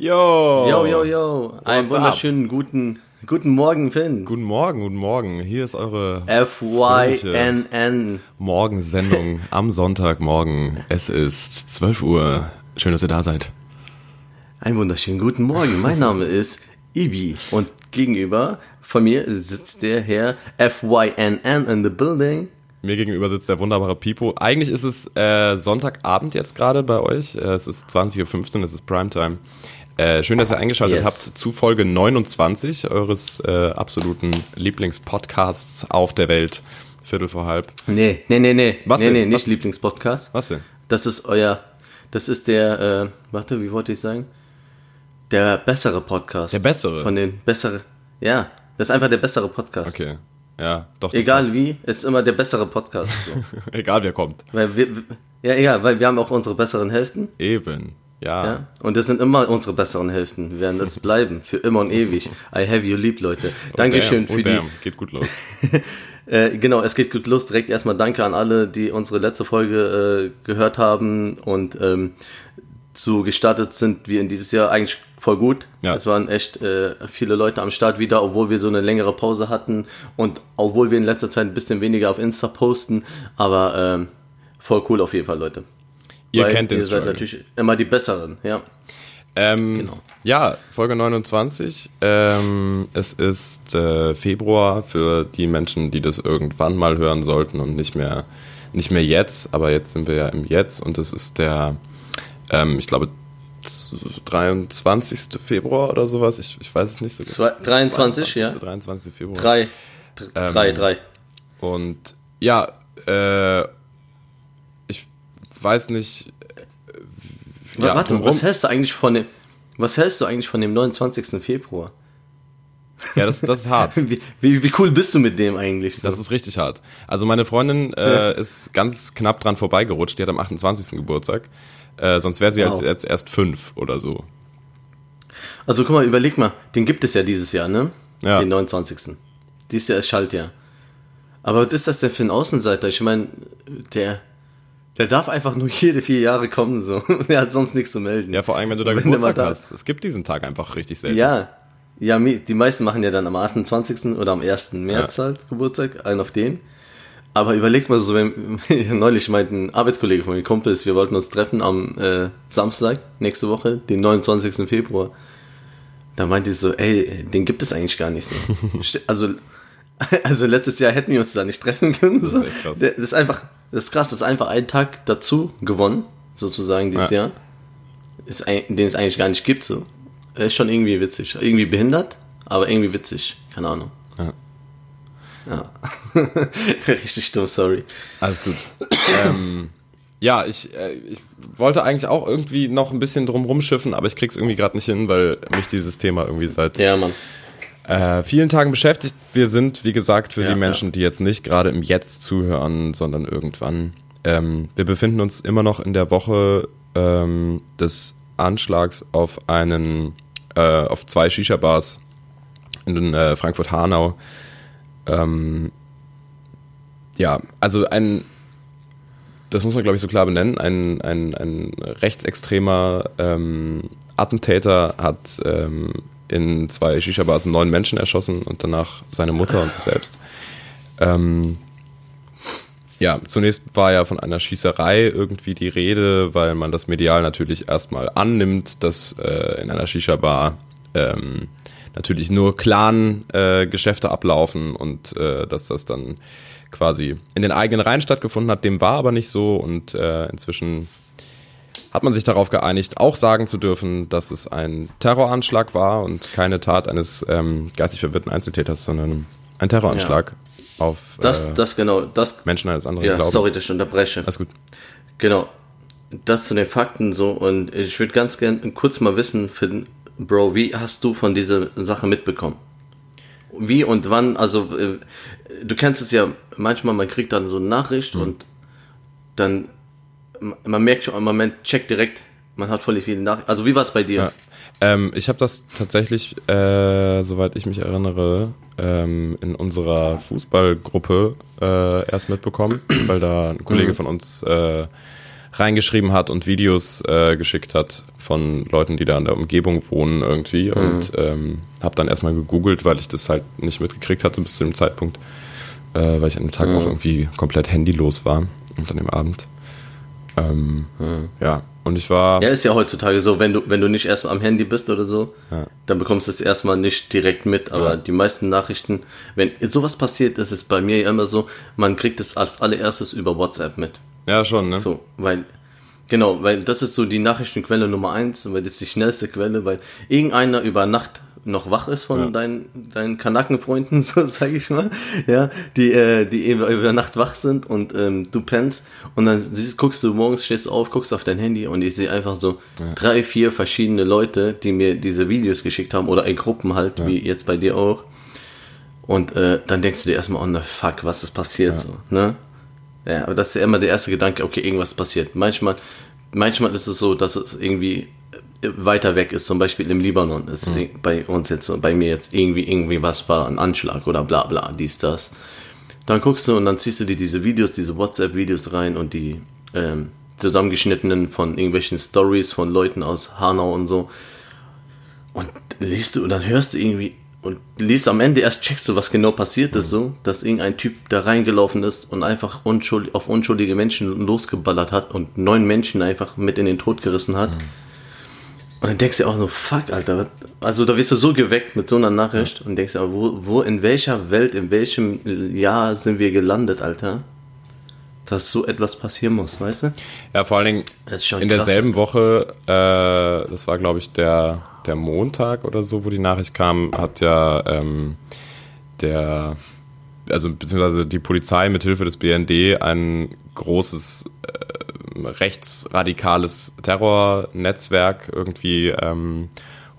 Yo! Yo, yo, yo. Einen up? wunderschönen guten, guten Morgen, Finn. Guten Morgen, guten Morgen. Hier ist eure F-Y-N-N. Morgensendung am Sonntagmorgen. Es ist 12 Uhr. Schön, dass ihr da seid. Einen wunderschönen guten Morgen. Mein Name ist Ibi und gegenüber von mir sitzt der Herr F-Y-N-N in the building. Mir gegenüber sitzt der wunderbare Pipo. Eigentlich ist es äh, Sonntagabend jetzt gerade bei euch. Äh, es ist 20.15 Uhr, es ist Primetime. Äh, schön, dass ihr eingeschaltet Yes. habt zu Folge 29 eures äh, absoluten Lieblingspodcasts auf der Welt. Viertel vor halb. Nee, nee, nee, nee. Was nee, denn? nee, nicht Was? Lieblingspodcast. Was denn? Das ist euer, das ist der, äh, warte, wie wollte ich sagen? Der bessere Podcast. Der bessere? Von den besseren, ja. Das ist einfach der bessere Podcast. Okay. Ja, doch. Egal wie, es ist immer der bessere Podcast. So. passt. Egal, wer kommt. weil wir, ja, egal, weil wir haben auch unsere besseren Hälften. Eben. Ja. Ja? Und das sind immer unsere besseren Hälften. Wir werden das bleiben. Für immer und ewig. I have you lieb, Leute. Dankeschön oh, für damn. Geht gut los. die. Äh, genau, es geht gut los. Direkt erstmal danke an alle, die unsere letzte Folge äh, gehört haben und ähm, so gestartet sind wir in dieses Jahr eigentlich voll gut. Ja. Es waren echt äh, viele Leute am Start wieder, obwohl wir so eine längere Pause hatten und obwohl wir in letzter Zeit ein bisschen weniger auf Insta posten, aber ähm, voll cool auf jeden Fall, Leute. Ihr Weil kennt den ihr seid Struggle. natürlich immer die Besseren, ja. Ähm, Genau. Ja, Folge 29. Ähm, es ist äh, Februar für die Menschen, die das irgendwann mal hören sollten und nicht mehr, nicht mehr jetzt, aber jetzt sind wir ja im Jetzt und es ist der, ähm, ich glaube, z- 23. Februar oder sowas. Ich, ich weiß es nicht so Zwei, 23, ja. 23. Februar. Drei. Dr- Ähm, Drei, drei. Und ja, äh, weiß nicht. Äh, ja, Warte, was hältst du eigentlich von dem, was hältst du eigentlich von dem 29. Februar? ja, das, das ist hart. Wie, wie, wie cool bist du mit dem eigentlich? So? Das ist richtig hart. Also meine Freundin äh, ist ganz knapp dran vorbeigerutscht. Die hat am 28. Geburtstag. Äh, sonst wäre sie Wow. jetzt, jetzt erst fünf oder so. Also guck mal, überleg mal, den gibt es ja dieses Jahr, ne? Ja. Den 29. Dieses Jahr ist Schaltjahr. Aber was ist das denn für ein Außenseiter? Ich meine, der, der darf einfach nur jede vier Jahre kommen, so. Der hat sonst nichts zu melden. Ja, vor allem, wenn du da Wenn Geburtstag hast. Es gibt diesen Tag einfach richtig selten. Ja, ja, die meisten machen ja dann am 28. oder am 1. März Ja. halt Geburtstag, einen auf den. Aber überleg mal so, wenn, neulich meint ein Arbeitskollege von mir, Kumpels, wir wollten uns treffen am äh, Samstag, nächste Woche, den 29. Februar. Da meinte ich so, ey, den gibt es eigentlich gar nicht so. Also, also letztes Jahr hätten wir uns da nicht treffen können. So. krass. Der- Das ist einfach, das ist krass, das ist einfach ein Tag dazu gewonnen, sozusagen dieses Ja. Jahr. Ist, ein- den es eigentlich gar nicht gibt, so. Ist schon irgendwie witzig. Irgendwie behindert, aber irgendwie witzig. Keine Ahnung. Ja. Ja. Richtig dumm, sorry. Alles gut. ähm, ja, ich, äh, ich wollte eigentlich auch irgendwie noch ein bisschen drum rumschiffen, aber ich krieg's irgendwie gerade nicht hin, weil mich dieses Thema irgendwie seit Ja, Mann. Äh, vielen Tagen beschäftigt. Wir sind, wie gesagt, für Ja, die Menschen, die jetzt nicht gerade im Jetzt zuhören, sondern irgendwann. Ähm, wir befinden uns immer noch in der Woche ähm, des Anschlags auf einen, äh, auf zwei Shisha-Bars in äh, Frankfurt-Hanau. Ähm, ja, also ein, das muss man glaube ich so klar benennen, ein, ein, ein rechtsextremer ähm, Attentäter hat ähm, in zwei Shisha-Bars neun Menschen erschossen und danach seine Mutter und sich selbst. Ähm, ja, zunächst war ja von einer Schießerei irgendwie die Rede, weil man das medial natürlich erstmal annimmt, dass äh, in einer Shisha-Bar ähm, natürlich nur Clan-Geschäfte ablaufen und äh, dass das dann quasi in den eigenen Reihen stattgefunden hat. Dem war aber nicht so und äh, inzwischen hat man sich darauf geeinigt, auch sagen zu dürfen, dass es ein Terroranschlag war und keine Tat eines ähm, geistig verwirrten Einzeltäters, sondern ein Terroranschlag auf Das, äh, das genau, das. Menschen eines anderen Ja, Glaubens. sorry, dass ich unterbreche. Alles gut. Genau. Das zu den Fakten so. Und ich würde ganz gern kurz mal wissen, Finn, Bro, wie hast du von dieser Sache mitbekommen? Wie und wann, also äh, du kennst es ja, manchmal man kriegt dann so eine Nachricht Mhm. und dann, man merkt schon, man checkt direkt, man hat voll viele Nachrichten. Also wie war es bei dir? Ja. Ähm, ich habe das tatsächlich, äh, soweit ich mich erinnere, ähm, in unserer Fußballgruppe äh, erst mitbekommen, weil da ein Kollege von uns äh, reingeschrieben hat und Videos äh, geschickt hat von Leuten, die da in der Umgebung wohnen irgendwie. Mhm. Und ähm, habe dann erstmal gegoogelt, weil ich das halt nicht mitgekriegt hatte bis zu dem Zeitpunkt, äh, weil ich an dem Tag mhm. auch irgendwie komplett handylos war und an dem Abend. Ähm, mhm. Ja, und ich war. Ja, ist ja heutzutage so, wenn du, wenn du nicht erst am Handy bist oder so, ja. dann bekommst du es erstmal nicht direkt mit. Aber ja. die meisten Nachrichten, wenn sowas passiert, ist es bei mir immer so, man kriegt es als allererstes über WhatsApp mit. Ja, schon, ne? So, weil, genau, weil das ist so die Nachrichtenquelle Nummer eins, weil das ist die schnellste Quelle, weil irgendeiner über Nacht noch wach ist von ja. deinen, deinen Kanackenfreunden, so sag ich mal, ja, die, äh, die über Nacht wach sind und ähm, du pennst und dann siehst, guckst du morgens, stehst auf, guckst auf dein Handy und ich sehe einfach so ja. drei, vier verschiedene Leute, die mir diese Videos geschickt haben oder in Gruppen halt, ja. wie jetzt bei dir auch. Und äh, dann denkst du dir erstmal, oh ne fuck, was ist passiert so, ne? Ja, aber das ist ja immer der erste Gedanke, okay, irgendwas passiert. Manchmal, manchmal ist es so, dass es irgendwie weiter weg ist, zum Beispiel im Libanon, ist mhm. bei uns jetzt, bei mir jetzt irgendwie, irgendwie was war, ein Anschlag oder bla bla, dies, das. Dann guckst du und dann ziehst du dir diese Videos, diese WhatsApp-Videos rein und die ähm, zusammengeschnittenen von irgendwelchen Stories von Leuten aus Hanau und so. Und liest du und dann hörst du irgendwie und liest am Ende erst checkst du, was genau passiert ist, so, dass irgendein Typ da reingelaufen ist und einfach unschuldig, auf unschuldige Menschen losgeballert hat und neun Menschen einfach mit in den Tod gerissen hat. Mhm und dann denkst du auch so, fuck, Alter. Also da wirst du so geweckt mit so einer Nachricht und denkst du, wo, wo, in welcher Welt, in welchem Jahr sind wir gelandet, Alter? Dass so etwas passieren muss, weißt du? Ja, vor allen Dingen in krass. derselben Woche, äh, das war glaube ich der, der Montag oder so, wo die Nachricht kam, hat ja ähm, der, also beziehungsweise die Polizei mit Hilfe des BND ein großes äh, rechtsradikales Terrornetzwerk irgendwie ähm,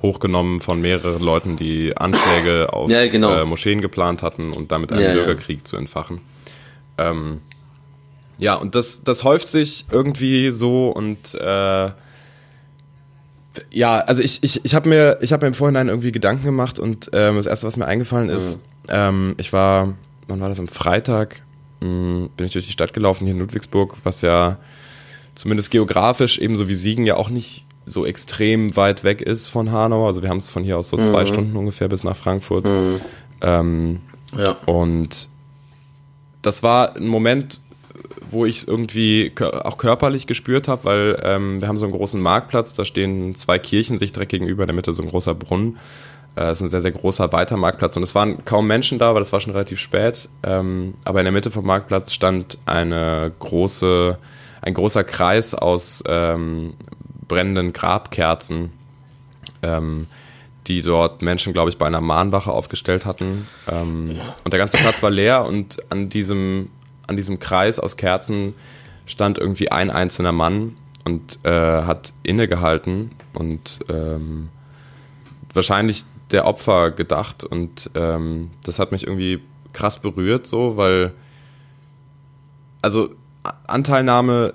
hochgenommen von mehreren Leuten, die Anschläge auf ja, genau. äh, Moscheen geplant hatten und damit einen ja, Bürgerkrieg ja. zu entfachen. Ähm, ja, und das, das häuft sich irgendwie so und äh, ja, also ich, ich, ich habe mir, ich hab mir im Vorhinein irgendwie Gedanken gemacht und ähm, das Erste, was mir eingefallen ist, mhm. ähm, ich war, wann war das, am Freitag, bin ich durch die Stadt gelaufen hier in Ludwigsburg, was ja zumindest geografisch, ebenso wie Siegen, ja auch nicht so extrem weit weg ist von Hanau. Also wir haben es von hier aus so mhm. zwei Stunden ungefähr bis nach Frankfurt. Mhm. Ähm, ja. Und das war ein Moment, wo ich es irgendwie auch körperlich gespürt habe, weil ähm, wir haben so einen großen Marktplatz, da stehen zwei Kirchen sich direkt gegenüber, in der Mitte so ein großer Brunnen. Es äh, ist ein sehr, sehr großer weiter Marktplatz und es waren kaum Menschen da, weil das war schon relativ spät. Ähm, aber in der Mitte vom Marktplatz stand eine große ein großer Kreis aus ähm, brennenden Grabkerzen, ähm, die dort Menschen, glaube ich, bei einer Mahnwache aufgestellt hatten. Und der ganze Platz war leer und an diesem, an diesem Kreis aus Kerzen stand irgendwie ein einzelner Mann und äh, hat innegehalten und wahrscheinlich der Opfer gedacht und ähm, das hat mich irgendwie krass berührt so, weil also Anteilnahme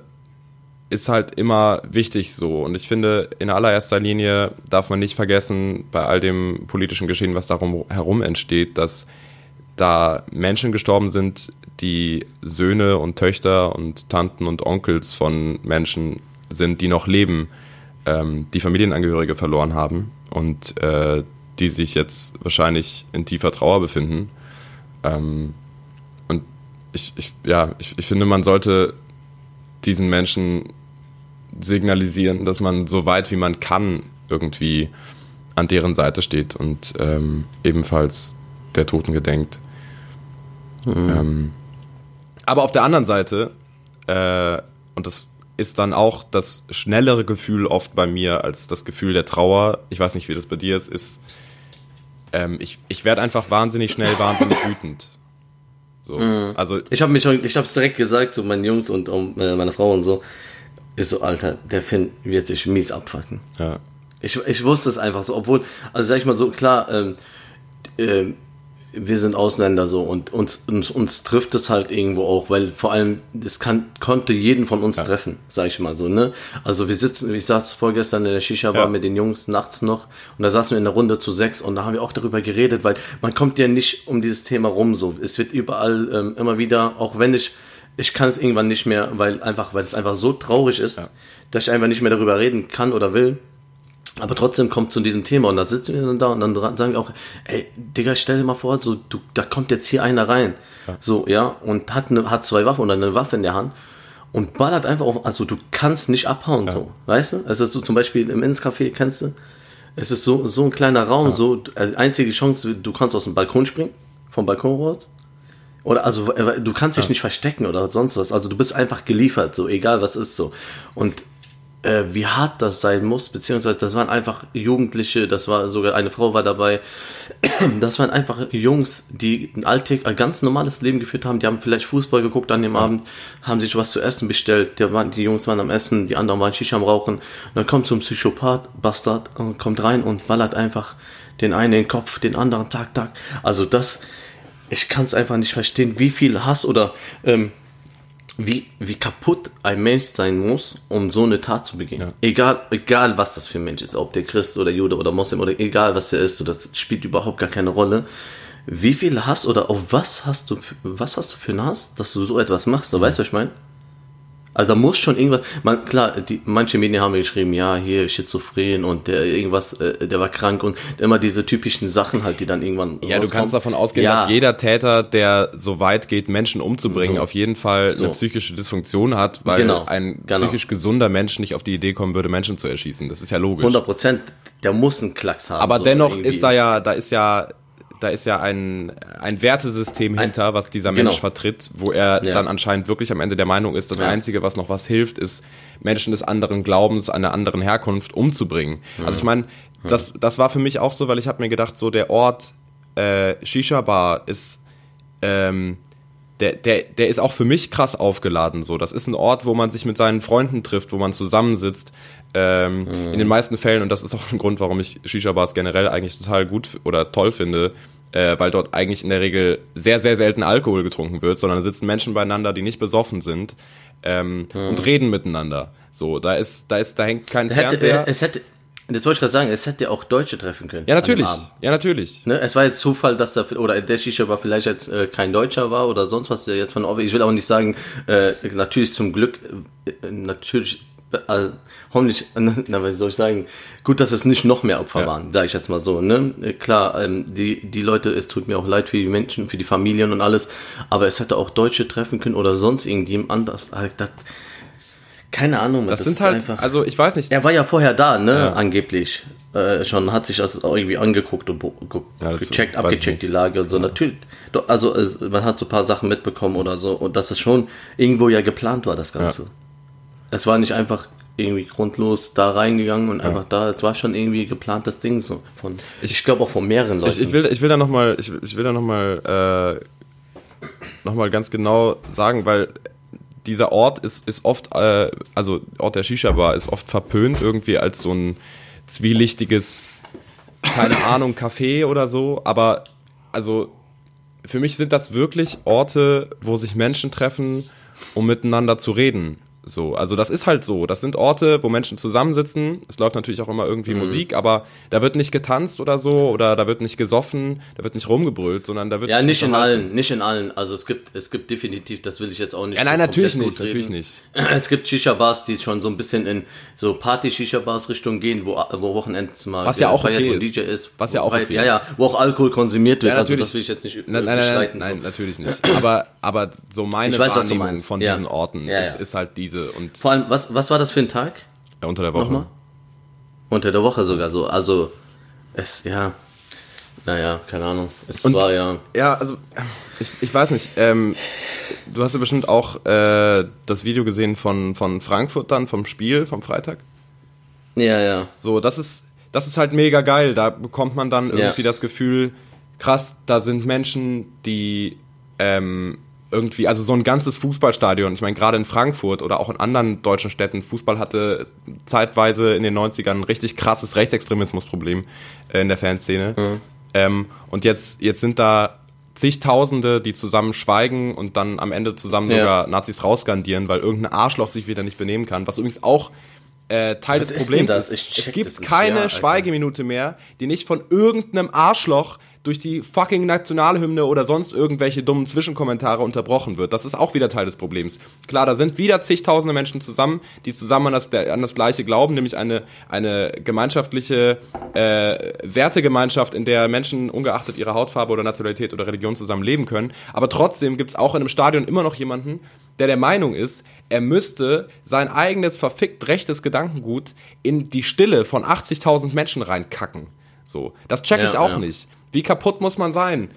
ist halt immer wichtig so. Und ich finde, in allererster Linie darf man nicht vergessen, bei all dem politischen Geschehen, was darum herum entsteht, dass da Menschen gestorben sind, die Söhne und Töchter und Tanten und Onkels von Menschen sind, die noch leben, ähm, die Familienangehörige verloren haben und äh, die sich jetzt wahrscheinlich in tiefer Trauer befinden. Ähm, ich, ich, ja, ich, ich finde, man sollte diesen Menschen signalisieren, dass man so weit wie man kann irgendwie an deren Seite steht und ähm, ebenfalls der Toten gedenkt. Mhm. Ähm, aber auf der anderen Seite, äh, und das ist dann auch das schnellere Gefühl oft bei mir als das Gefühl der Trauer, ich weiß nicht, wie das bei dir ist, ist, ähm, ich, ich werde einfach wahnsinnig schnell wahnsinnig wütend. So, mhm. also ich habe mich schon, ich habe es direkt gesagt zu so meinen Jungs und um, äh, meiner Frau und so. Ist so, Alter, der Finn wird sich mies abfacken. Ja. Ich, ich wusste es einfach so, obwohl, also sag ich mal so, klar, ähm, ähm, wir sind Ausländer so und uns, uns, uns trifft es halt irgendwo auch, weil vor allem, es kann, konnte jeden von uns ja. treffen, sag ich mal so, ne? Also wir sitzen, ich saß vorgestern in der Shisha-Bar ja. mit den Jungs nachts noch und da saßen wir in der Runde zu sechs und da haben wir auch darüber geredet, weil man kommt ja nicht um dieses Thema rum so. Es wird überall ähm, immer wieder, auch wenn ich ich kann es irgendwann nicht mehr, weil einfach, weil es einfach so traurig ist, ja. dass ich einfach nicht mehr darüber reden kann oder will. Aber trotzdem kommt zu diesem Thema und da sitzen wir dann da und dann sagen wir auch, ey, Digga, stell dir mal vor, so, du, da kommt jetzt hier einer rein. Ja. So, ja, und hat, eine, hat zwei Waffen oder eine Waffe in der Hand und ballert einfach auf, also du kannst nicht abhauen, ja. so, weißt du? Es ist so zum Beispiel im Innscafé, kennst du? Es ist so, so ein kleiner Raum, ja. so, also einzige Chance, du kannst aus dem Balkon springen, vom Balkon raus. Oder also du kannst dich ja. nicht verstecken oder sonst was. Also du bist einfach geliefert, so egal was ist so. Und äh, wie hart das sein muss, beziehungsweise das waren einfach Jugendliche, das war sogar eine Frau war dabei. Das waren einfach Jungs, die ein Alltag, ein ganz normales Leben geführt haben. Die haben vielleicht Fußball geguckt an dem ja. Abend, haben sich was zu essen bestellt. Die, waren, die Jungs waren am Essen, die anderen waren Shisha am Rauchen. Und dann kommt so ein Psychopath, Bastard, und kommt rein und ballert einfach den einen in den Kopf, den anderen Tag, Tag. Also das, ich kann es einfach nicht verstehen, wie viel Hass oder ähm, wie, wie kaputt ein Mensch sein muss, um so eine Tat zu begehen. Ja. Egal, egal was das für ein Mensch ist, ob der Christ oder Jude oder Moslem oder egal was er ist, so, das spielt überhaupt gar keine Rolle. Wie viel Hass oder auf was hast du, was hast du für einen Hass, dass du so etwas machst? So, weißt du, was ich meine? Also da muss schon irgendwas, man, klar, die, manche Medien haben mir geschrieben, ja, hier Schizophren und der irgendwas, äh, der war krank und immer diese typischen Sachen halt, die dann irgendwann Ja, du kannst davon ausgehen, ja. dass jeder Täter, der so weit geht, Menschen umzubringen, so. auf jeden Fall so. eine psychische Dysfunktion hat, weil genau. ein genau. psychisch gesunder Mensch nicht auf die Idee kommen würde, Menschen zu erschießen. Das ist ja logisch. 100 Prozent, der muss einen Klacks haben. Aber so dennoch irgendwie. ist da ja, da ist ja da ist ja ein, ein Wertesystem hinter, was dieser Mensch genau. vertritt, wo er ja. dann anscheinend wirklich am Ende der Meinung ist, das ja. Einzige, was noch was hilft, ist, Menschen des anderen Glaubens, einer anderen Herkunft umzubringen. Mhm. Also ich meine, das, das war für mich auch so, weil ich habe mir gedacht, so der Ort äh, Shisha Bar ist ähm, der, der, der ist auch für mich krass aufgeladen. So, das ist ein Ort, wo man sich mit seinen Freunden trifft, wo man zusammensitzt. Ähm, mhm. In den meisten Fällen und das ist auch ein Grund, warum ich Shisha Bars generell eigentlich total gut oder toll finde, äh, weil dort eigentlich in der Regel sehr, sehr selten Alkohol getrunken wird, sondern da sitzen Menschen beieinander, die nicht besoffen sind ähm, hm. und reden miteinander. So, da ist, da ist, da hängt kein da Fernseher. Hätte, es hätte, das wollte ich gerade sagen, es hätte auch Deutsche treffen können. Ja, natürlich. Ja, natürlich. Ne? Es war jetzt Zufall, dass da, oder der Shisha war vielleicht jetzt äh, kein Deutscher war oder sonst was, der jetzt von, ich will auch nicht sagen, äh, natürlich zum Glück, äh, natürlich also, hoffentlich, na, was soll ich sagen, gut, dass es nicht noch mehr Opfer ja. waren, sage ich jetzt mal so. Ne? Klar, ähm, die, die Leute, es tut mir auch leid für die Menschen, für die Familien und alles, aber es hätte auch Deutsche treffen können oder sonst irgendjemand anders. Das, keine Ahnung. Das, das sind halt, einfach, also ich weiß nicht. Er war ja vorher da, ne, ja. angeblich. Äh, schon hat sich das irgendwie angeguckt und ja, gecheckt, abgecheckt die Lage und so. Ja. Natürlich, also man hat so ein paar Sachen mitbekommen oder so und dass es schon irgendwo ja geplant war, das Ganze es war nicht einfach irgendwie grundlos da reingegangen und einfach da, es war schon irgendwie geplantes Ding so von ich, ich glaube auch von mehreren Leuten. Ich, ich, will ich will da noch mal ich, ich will da noch mal äh, noch mal ganz genau sagen, weil dieser Ort ist ist oft äh, also Ort der Shisha Bar ist oft verpönt irgendwie als so ein zwielichtiges keine Ahnung Café oder so, aber also für mich sind das wirklich Orte, wo sich Menschen treffen, um miteinander zu reden. So, also das ist halt so. Das sind Orte, wo Menschen zusammensitzen. Es läuft natürlich auch immer irgendwie mhm. Musik, aber da wird nicht getanzt oder so oder da wird nicht gesoffen, da wird nicht rumgebrüllt, sondern da wird ja nicht in allen, nicht in allen. Also es gibt, es gibt definitiv, das will ich jetzt auch nicht. Ja, nein, so natürlich nicht, natürlich nicht. Es gibt Shisha-Bars, die schon so ein bisschen in so Party-Shisha-Bars-Richtung gehen, wo, wo Wochenends mal was ja auch okay ist. DJ ist, was ja auch okay ja, ja, wo auch Alkohol konsumiert wird. Ja, also das will ich jetzt nicht nein, nein, nein, nein, nein, natürlich nicht. Aber, aber so meine weiß, Wahrnehmung von ja. diesen Orten ja, ist, ist halt diese und vor allem was, was war das für ein Tag? Ja, unter der Woche. Nochmal? Unter der Woche sogar so. Also, es, ja. Naja, keine Ahnung. Es Und, war ja. Ja, also, ich, ich weiß nicht. Ähm, du hast ja bestimmt auch äh, das Video gesehen von, von Frankfurt dann, vom Spiel, vom Freitag. Ja, ja. So, das ist, das ist halt mega geil. Da bekommt man dann irgendwie ja. das Gefühl, krass, da sind Menschen, die ähm, irgendwie, also so ein ganzes Fußballstadion, ich meine, gerade in Frankfurt oder auch in anderen deutschen Städten, Fußball hatte zeitweise in den 90ern ein richtig krasses Rechtsextremismusproblem äh, in der Fanszene. Mhm. Ähm, und jetzt, jetzt sind da zigtausende, die zusammen schweigen und dann am Ende zusammen ja. sogar Nazis rausgandieren, weil irgendein Arschloch sich wieder nicht benehmen kann, was übrigens auch äh, Teil was des Problems ist. ist. Es gibt keine ja, Schweigeminute mehr, die nicht von irgendeinem Arschloch durch die fucking Nationalhymne oder sonst irgendwelche dummen Zwischenkommentare unterbrochen wird. Das ist auch wieder Teil des Problems. Klar, da sind wieder zigtausende Menschen zusammen, die zusammen an das, an das Gleiche glauben, nämlich eine, eine gemeinschaftliche äh, Wertegemeinschaft, in der Menschen ungeachtet ihrer Hautfarbe oder Nationalität oder Religion zusammen leben können. Aber trotzdem gibt es auch in einem Stadion immer noch jemanden, der der Meinung ist, er müsste sein eigenes verfickt rechtes Gedankengut in die Stille von 80.000 Menschen reinkacken. So, das check ich auch ja. nicht. Wie kaputt muss man sein?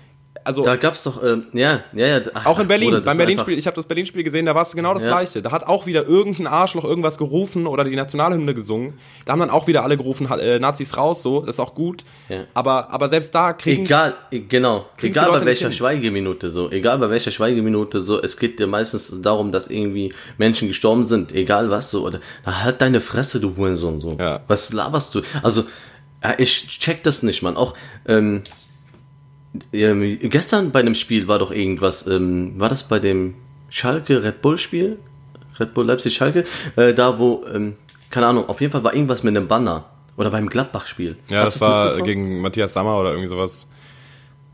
Also, da gab's doch, äh, ja, ja, ja. Ach, auch in Berlin, Bruder, beim Berlin-Spiel, ich habe das Berlin-Spiel gesehen, da war es genau das ja. Gleiche. Da hat auch wieder irgendein Arschloch irgendwas gerufen oder die Nationalhymne gesungen. Da haben dann auch wieder alle gerufen, äh, Nazis raus, so, das ist auch gut. Ja. Aber, aber selbst da kriegen Egal, genau, egal bei welcher Schweigeminute so, egal bei welcher Schweigeminute so, es geht dir meistens darum, dass irgendwie Menschen gestorben sind, egal was so, oder, na, halt deine Fresse, du Hurensohn, so. Ja. Was laberst du? Also, ich check das nicht, man. Auch, ähm, ähm, gestern bei einem Spiel war doch irgendwas, ähm, war das bei dem Schalke Red Bull Spiel? Red Bull Leipzig Schalke? Äh, da wo, ähm, keine Ahnung, auf jeden Fall war irgendwas mit einem Banner. Oder beim Gladbach-Spiel. Ja, Hast das war gegen Matthias Sammer oder irgendwie sowas.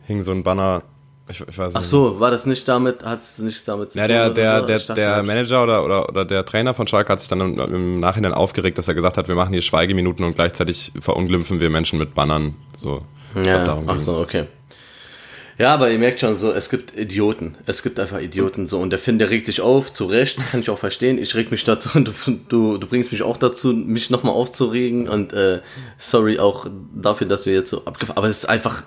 Hing so ein Banner. Ich, ich weiß nicht. Ach so, war das nicht damit, hat es nichts damit zu ja, tun? Ja, der, der, der, der Manager oder, oder, oder der Trainer von Schalke hat sich dann im, im, Nachhinein aufgeregt, dass er gesagt hat, wir machen hier Schweigeminuten und gleichzeitig verunglimpfen wir Menschen mit Bannern. So. Ja, ach so, okay. Ja, aber ihr merkt schon so, es gibt Idioten. Es gibt einfach Idioten so. Und der Finn, der regt sich auf, zu Recht, kann ich auch verstehen. Ich reg mich dazu und du, du, du bringst mich auch dazu, mich nochmal aufzuregen. Und äh, sorry auch dafür, dass wir jetzt so abgefuckt Aber es ist einfach,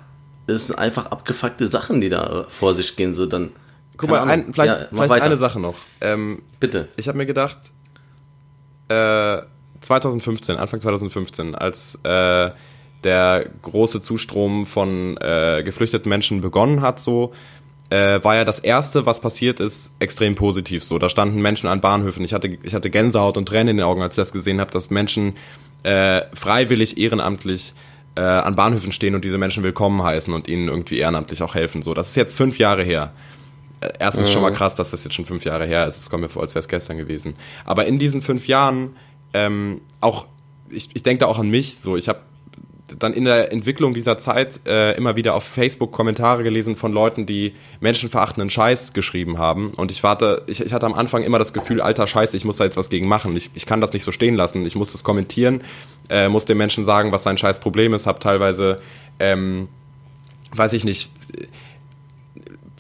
es sind einfach abgefuckte Sachen, die da vor sich gehen. So dann. Guck mal, ein, vielleicht, ja, vielleicht eine Sache noch. Ähm, Bitte. Ich habe mir gedacht, äh, 2015, Anfang 2015, als äh, der große Zustrom von äh, geflüchteten Menschen begonnen hat, so, äh, war ja das erste, was passiert ist, extrem positiv. So, da standen Menschen an Bahnhöfen. Ich hatte, ich hatte Gänsehaut und Tränen in den Augen, als ich das gesehen habe, dass Menschen äh, freiwillig, ehrenamtlich äh, an Bahnhöfen stehen und diese Menschen willkommen heißen und ihnen irgendwie ehrenamtlich auch helfen. So, das ist jetzt fünf Jahre her. Äh, erstens mhm. schon mal krass, dass das jetzt schon fünf Jahre her ist. Es kommt mir vor, als wäre es gestern gewesen. Aber in diesen fünf Jahren ähm, auch, ich, ich denke da auch an mich. So, ich habe dann in der Entwicklung dieser Zeit äh, immer wieder auf Facebook Kommentare gelesen von Leuten, die menschenverachtenden Scheiß geschrieben haben. Und ich warte, ich, ich hatte am Anfang immer das Gefühl, alter Scheiße, ich muss da jetzt was gegen machen. Ich, ich kann das nicht so stehen lassen. Ich muss das kommentieren, äh, muss den Menschen sagen, was sein scheiß Problem ist. Hab teilweise, ähm, weiß ich nicht,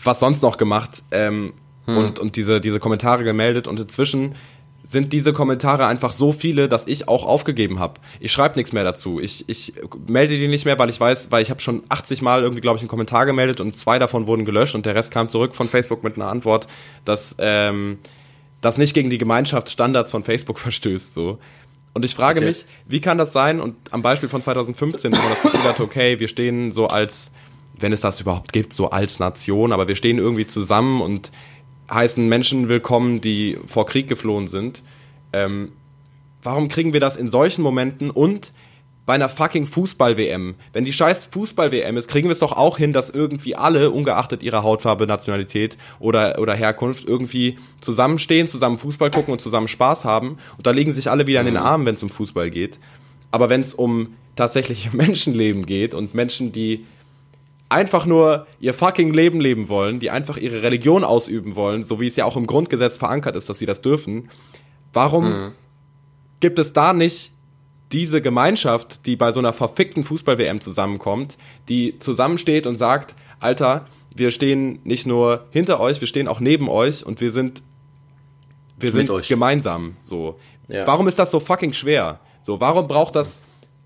was sonst noch gemacht ähm, hm. und, und diese, diese Kommentare gemeldet. Und inzwischen sind diese Kommentare einfach so viele, dass ich auch aufgegeben habe. Ich schreibe nichts mehr dazu. Ich, ich melde die nicht mehr, weil ich weiß, weil ich habe schon 80 Mal irgendwie, glaube ich, einen Kommentar gemeldet und zwei davon wurden gelöscht und der Rest kam zurück von Facebook mit einer Antwort, dass ähm, das nicht gegen die Gemeinschaftsstandards von Facebook verstößt. So. Und ich frage okay. mich, wie kann das sein? Und am Beispiel von 2015, wo man das Gefühl hat, okay, wir stehen so als, wenn es das überhaupt gibt, so als Nation, aber wir stehen irgendwie zusammen und heißen Menschen willkommen, die vor Krieg geflohen sind. Ähm, warum kriegen wir das in solchen Momenten und bei einer fucking Fußball-WM? Wenn die scheiß Fußball-WM ist, kriegen wir es doch auch hin, dass irgendwie alle, ungeachtet ihrer Hautfarbe, Nationalität oder, oder Herkunft, irgendwie zusammenstehen, zusammen Fußball gucken und zusammen Spaß haben. Und da legen sich alle wieder in den. Armen, wenn es um Fußball geht. Aber wenn es um tatsächliche Menschenleben geht und Menschen, die einfach nur ihr fucking Leben leben wollen, die einfach ihre Religion ausüben wollen, so wie es ja auch im Grundgesetz verankert ist, dass sie das dürfen, warum mhm. gibt es da nicht diese Gemeinschaft, die bei so einer verfickten Fußball-WM zusammenkommt, die zusammensteht und sagt, Alter, wir stehen nicht nur hinter euch, wir stehen auch neben euch und wir sind wir Mit sind euch. gemeinsam so. Ja. Warum ist das so fucking schwer? So, warum braucht das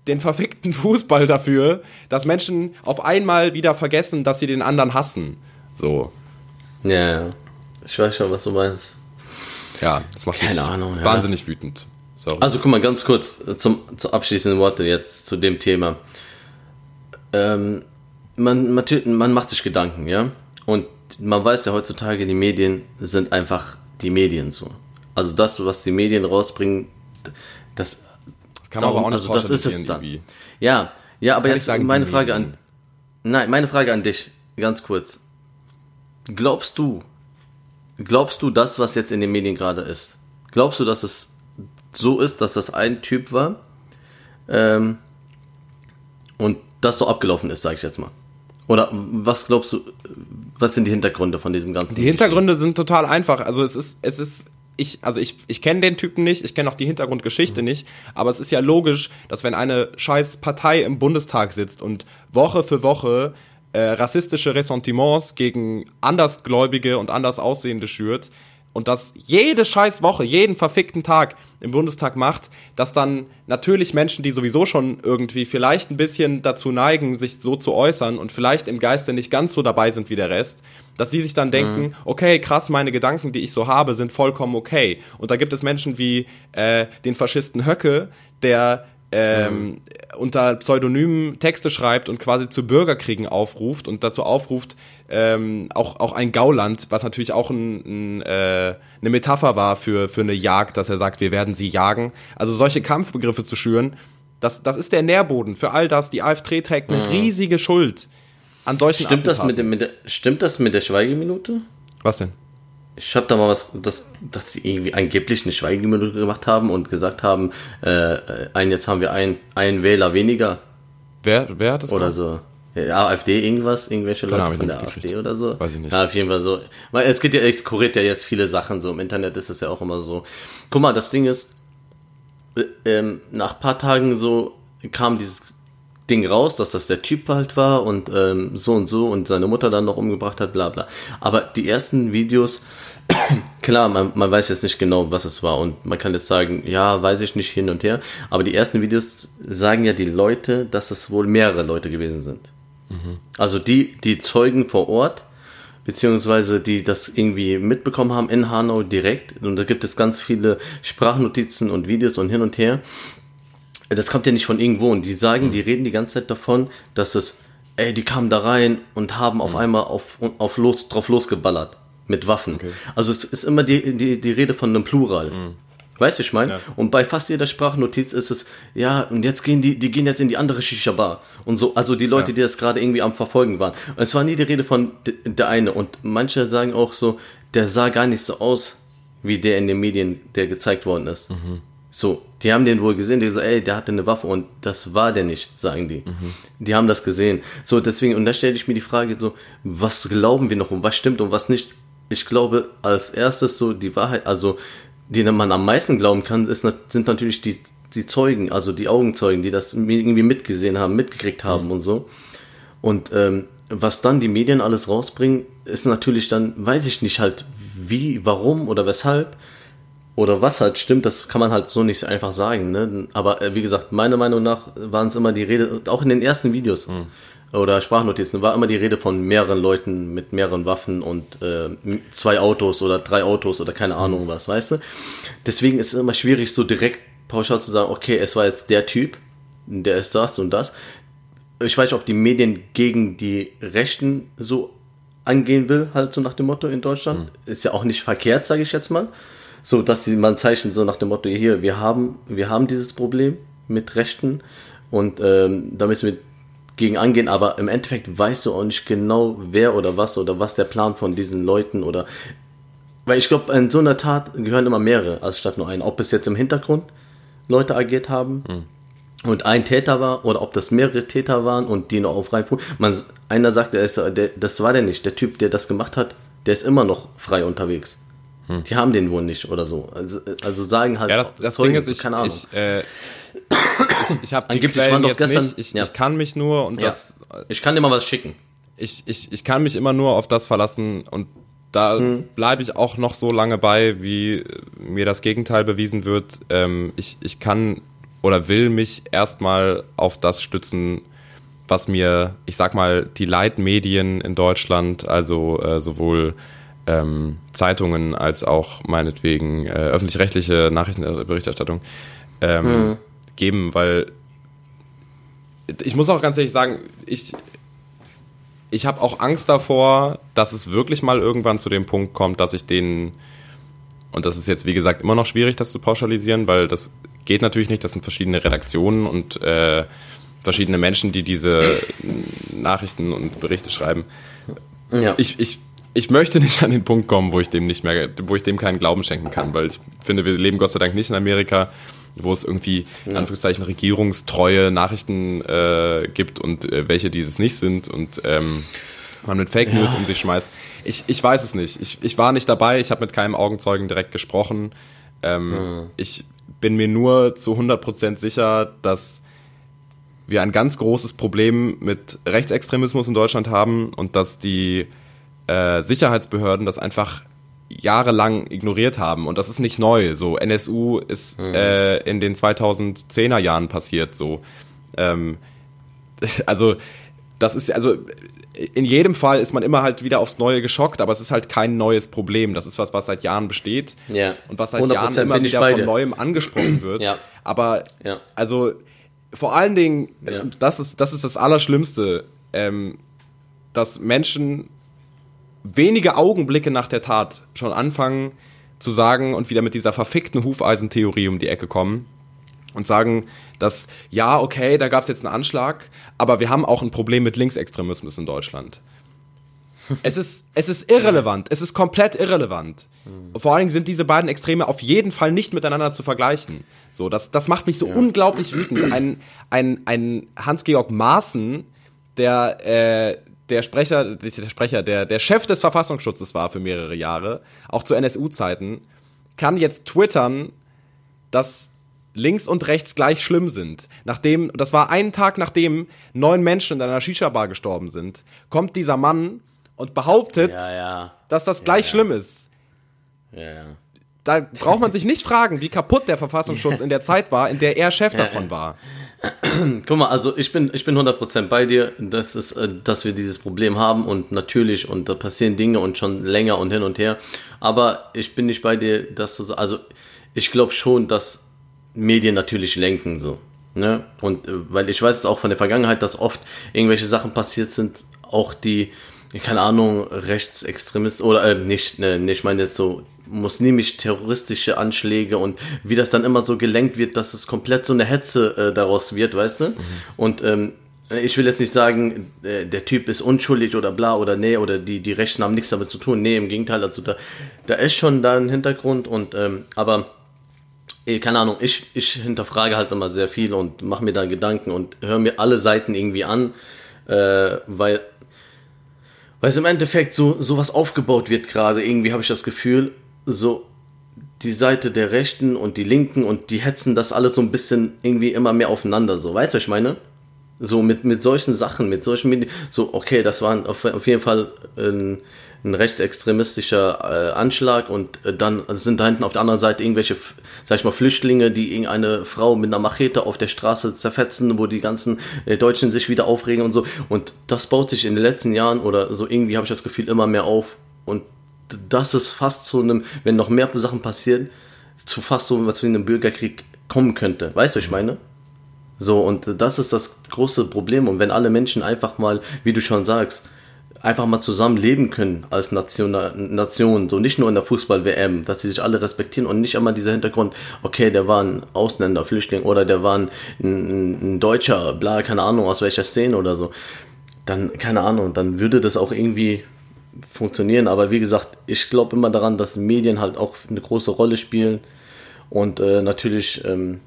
den verfickten Fußball dafür, dass Menschen auf einmal wieder vergessen, dass sie den anderen hassen. So. Ja, ja. Ich weiß schon, was du meinst. Ja, das macht Keine mich Ahnung, wahnsinnig ja. wütend. Sorry. Also guck mal, ganz kurz zum, zum abschließenden Worte jetzt zu dem Thema. Ähm, man, man, man macht sich Gedanken, ja? Und man weiß ja heutzutage, die Medien sind einfach die Medien so. Also das, was die Medien rausbringen, das kann man Darum, aber auch nicht also das ist es dann. Irgendwie. Ja, ja, aber Kann jetzt sagen, meine Frage an, nein, meine Frage an dich, ganz kurz. Glaubst du, glaubst du das, was jetzt in den Medien gerade ist? Glaubst du, dass es so ist, dass das ein Typ war ähm, und das so abgelaufen ist, sage ich jetzt mal? Oder was glaubst du, was sind die Hintergründe von diesem ganzen? Die Hintergründe sind total einfach. Also es ist, es ist, ich, also ich, ich kenne den Typen nicht, ich kenne auch die Hintergrundgeschichte mhm. nicht, aber es ist ja logisch, dass wenn eine scheiß Partei im Bundestag sitzt und Woche für Woche äh, rassistische Ressentiments gegen Andersgläubige und anders Aussehende schürt, und das jede scheiß Woche, jeden verfickten Tag im Bundestag macht, dass dann natürlich Menschen, die sowieso schon irgendwie vielleicht ein bisschen dazu neigen, sich so zu äußern und vielleicht im Geiste nicht ganz so dabei sind wie der Rest, dass die sich dann mhm. denken, mhm. okay, krass, meine Gedanken, die ich so habe, sind vollkommen okay. Und da gibt es Menschen wie äh, den Faschisten Höcke, der ähm, mhm. unter Pseudonymen Texte schreibt und quasi zu Bürgerkriegen aufruft und dazu aufruft, ähm, auch, auch ein Gauland, was natürlich auch ein, ein, äh, eine Metapher war für, für eine Jagd, dass er sagt, wir werden sie jagen. Also solche Kampfbegriffe zu schüren, das, das ist der Nährboden für all das. Die AfD trägt eine mhm. riesige Schuld an solchen stimmt das mit, dem, mit der, Stimmt das mit der Schweigeminute? Was denn? Ich habe da mal was, dass, dass sie irgendwie angeblich eine Schweigeminute gemacht haben und gesagt haben, äh, ein, jetzt haben wir einen Wähler weniger. Wer, wer hat das Oder gemacht? so. Ja, AfD irgendwas, irgendwelche Leute von der gekriegt. AfD oder so. Weiß ich nicht. Ja, auf jeden Fall so. Weil es geht ja, es kuriert ja jetzt viele Sachen so. Im Internet ist es ja auch immer so. Guck mal, das Ding ist, äh, ähm, nach paar Tagen so kam dieses Ding raus, dass das der Typ halt war und ähm, so und so und seine Mutter dann noch umgebracht hat, bla bla. Aber die ersten Videos, klar, man, man weiß jetzt nicht genau, was es war und man kann jetzt sagen, ja, weiß ich nicht hin und her, aber die ersten Videos sagen ja die Leute, dass es wohl mehrere Leute gewesen sind. Mhm. Also die, die Zeugen vor Ort, beziehungsweise die das irgendwie mitbekommen haben in Hanau direkt. Und da gibt es ganz viele Sprachnotizen und Videos und hin und her. Das kommt ja nicht von irgendwo. Und die sagen, mhm. die reden die ganze Zeit davon, dass es, ey, die kamen da rein und haben mhm. auf einmal auf, auf los, drauf losgeballert mit Waffen. Okay. Also es ist immer die, die, die Rede von einem Plural. Mhm. Weißt du, ich meine? Ja. Und bei fast jeder Sprachnotiz ist es, ja, und jetzt gehen die, die gehen jetzt in die andere Shisha-Bar. Und so, also die Leute, ja. die das gerade irgendwie am Verfolgen waren. Und es war nie die Rede von der eine. Und manche sagen auch so, der sah gar nicht so aus, wie der in den Medien, der gezeigt worden ist. Mhm. So, die haben den wohl gesehen, die so, ey, der hatte eine Waffe und das war der nicht, sagen die. Mhm. Die haben das gesehen. So, deswegen, und da stelle ich mir die Frage so, was glauben wir noch und was stimmt und was nicht? ich glaube, als erstes so die Wahrheit, also die man am meisten glauben kann, ist, sind natürlich die, die Zeugen, also die Augenzeugen, die das irgendwie mitgesehen haben, mitgekriegt haben mhm. und so. Und ähm, was dann die Medien alles rausbringen, ist natürlich dann, weiß ich nicht halt, wie, warum oder weshalb oder was halt stimmt, das kann man halt so nicht einfach sagen. Ne? Aber äh, wie gesagt, meiner Meinung nach waren es immer die Rede, auch in den ersten Videos. Mhm oder Sprachnotizen war immer die Rede von mehreren Leuten mit mehreren Waffen und äh, zwei Autos oder drei Autos oder keine Ahnung was, weißt du? Deswegen ist es immer schwierig, so direkt pauschal zu sagen, okay, es war jetzt der Typ, der ist das und das. Ich weiß nicht, ob die Medien gegen die Rechten so angehen will, halt so nach dem Motto in Deutschland. Mhm. Ist ja auch nicht verkehrt, sage ich jetzt mal. So, dass sie man zeichnet so nach dem Motto, hier, wir haben, wir haben dieses Problem mit Rechten und ähm, da müssen wir gegen angehen, aber im Endeffekt weißt du auch nicht genau, wer oder was oder was der Plan von diesen Leuten oder. Weil ich glaube, in so einer Tat gehören immer mehrere, als statt nur ein. Ob es jetzt im Hintergrund Leute agiert haben hm. und ein Täter war oder ob das mehrere Täter waren und die noch auf freien Fuß. Man, einer sagt, der ist, der, das war der nicht. Der Typ, der das gemacht hat, der ist immer noch frei unterwegs. Hm. Die haben den wohl nicht oder so. Also, also sagen halt. Ja, das, das Ding ist, ich, keine Ahnung. Ich, äh, ich, ich habe die Quellen jetzt gestern, nicht. Ich, ja. ich, kann mich nur und ja. das. Ich kann dir mal was schicken. Ich, ich, ich kann mich immer nur auf das verlassen und da hm. bleibe ich auch noch so lange bei, wie mir das Gegenteil bewiesen wird. Ähm, ich, ich kann oder will mich erstmal auf das stützen, was mir, ich sag mal, die Leitmedien in Deutschland, also äh, sowohl ähm, Zeitungen als auch meinetwegen äh, öffentlich-rechtliche Nachrichtenberichterstattung, ähm, hm geben, weil ich muss auch ganz ehrlich sagen, ich, ich habe auch Angst davor, dass es wirklich mal irgendwann zu dem Punkt kommt, dass ich den, und das ist jetzt wie gesagt immer noch schwierig, das zu pauschalisieren, weil das geht natürlich nicht, das sind verschiedene Redaktionen und äh, verschiedene Menschen, die diese Nachrichten und Berichte schreiben. Ja. Ich, ich, ich möchte nicht an den Punkt kommen, wo ich dem nicht mehr, wo ich dem keinen Glauben schenken kann, weil ich finde, wir leben Gott sei Dank nicht in Amerika, wo es irgendwie, in Anführungszeichen, regierungstreue Nachrichten äh, gibt und äh, welche dieses nicht sind und ähm, man mit Fake News um sich schmeißt. Ich, ich weiß es nicht. Ich, ich war nicht dabei, ich habe mit keinem Augenzeugen direkt gesprochen. Ähm, Ich bin mir nur zu 100% sicher, dass wir ein ganz großes Problem mit Rechtsextremismus in Deutschland haben und dass die äh, Sicherheitsbehörden das einfach jahrelang ignoriert haben. Und das ist nicht neu. So, NSU ist äh, in den 2010er Jahren passiert. So, ähm, also das ist also in jedem Fall ist man immer halt wieder aufs Neue geschockt, aber es ist halt kein neues Problem. Das ist was, was seit Jahren besteht Ja. und was seit 100% Jahren immer wieder von neuem angesprochen wird. Ja. Aber Ja. also vor allen Dingen, das ist das ist das Allerschlimmste, ähm, dass Menschen wenige Augenblicke nach der Tat schon anfangen zu sagen und wieder mit dieser verfickten Hufeisentheorie um die Ecke kommen und sagen, dass ja, okay, da gab es jetzt einen Anschlag, aber wir haben auch ein Problem mit Linksextremismus in Deutschland. Es ist, es ist irrelevant, es ist komplett irrelevant. Vor allen Dingen sind diese beiden Extreme auf jeden Fall nicht miteinander zu vergleichen. So, das, das macht mich so unglaublich wütend. Ein, ein, ein Hans-Georg Maaßen, der, äh, der Sprecher, der Sprecher, der, der Chef des Verfassungsschutzes war für mehrere Jahre, auch zu NSU-Zeiten, kann jetzt twittern, dass links und rechts gleich schlimm sind. Nachdem, das war einen Tag nachdem neun Menschen in einer Shisha-Bar gestorben sind, kommt dieser Mann und behauptet, Ja, ja. dass das gleich ja. schlimm ist. Ja, ja. Da braucht man sich nicht fragen, wie kaputt der Verfassungsschutz in der Zeit war, in der er Chef davon war. Guck mal, also ich bin, ich bin 100% bei dir, dass, es, äh, dass wir dieses Problem haben und natürlich, und da passieren Dinge und schon länger und hin und her, aber ich bin nicht bei dir, dass du so, also ich glaube schon, dass Medien natürlich lenken so, ne, und äh, weil ich weiß es auch von der Vergangenheit, dass oft irgendwelche Sachen passiert sind, auch die, keine Ahnung, Rechtsextremisten oder äh, nicht, ne, ne, ich meine jetzt so muslimisch-terroristische Anschläge und wie das dann immer so gelenkt wird, dass es komplett so eine Hetze äh, daraus wird, weißt du? Und ähm, ich will jetzt nicht sagen, äh, der Typ ist unschuldig oder bla oder nee, oder die, die Rechten haben nichts damit zu tun. Nee, im Gegenteil, also da, da ist schon da ein Hintergrund und ähm, aber eh, keine Ahnung, ich, ich hinterfrage halt immer sehr viel und mache mir da Gedanken und höre mir alle Seiten irgendwie an, äh, weil weil es im Endeffekt so sowas aufgebaut wird gerade irgendwie habe ich das Gefühl so die Seite der Rechten und die Linken und die hetzen das alles so ein bisschen irgendwie immer mehr aufeinander so. Weißt du was ich meine? So mit mit solchen Sachen mit solchen Medien so okay das war auf, auf jeden Fall ein, ein rechtsextremistischer äh, Anschlag und äh, dann sind da hinten auf der anderen Seite irgendwelche sag ich mal Flüchtlinge die irgendeine Frau mit einer Machete auf der Straße zerfetzen wo die ganzen äh, Deutschen sich wieder aufregen und so. Und das baut sich in den letzten Jahren oder so irgendwie habe ich das Gefühl immer mehr auf und das ist fast zu einem, wenn noch mehr Sachen passieren, zu fast so was wie einem Bürgerkrieg kommen könnte. Weißt du, was ich meine? So, und das ist das große Problem. Und wenn alle Menschen einfach mal, wie du schon sagst, einfach mal zusammen leben können als Nation, Nation so nicht nur in der Fußball-WM, dass sie sich alle respektieren und nicht einmal dieser Hintergrund, okay, der war ein Ausländer, Flüchtling oder der war ein, ein, ein Deutscher, bla, keine Ahnung, aus welcher Szene oder so. Dann, keine Ahnung, dann würde das auch irgendwie funktionieren. Aber wie gesagt, ich glaube immer daran, dass Medien halt auch eine große Rolle spielen und äh, natürlich ähm,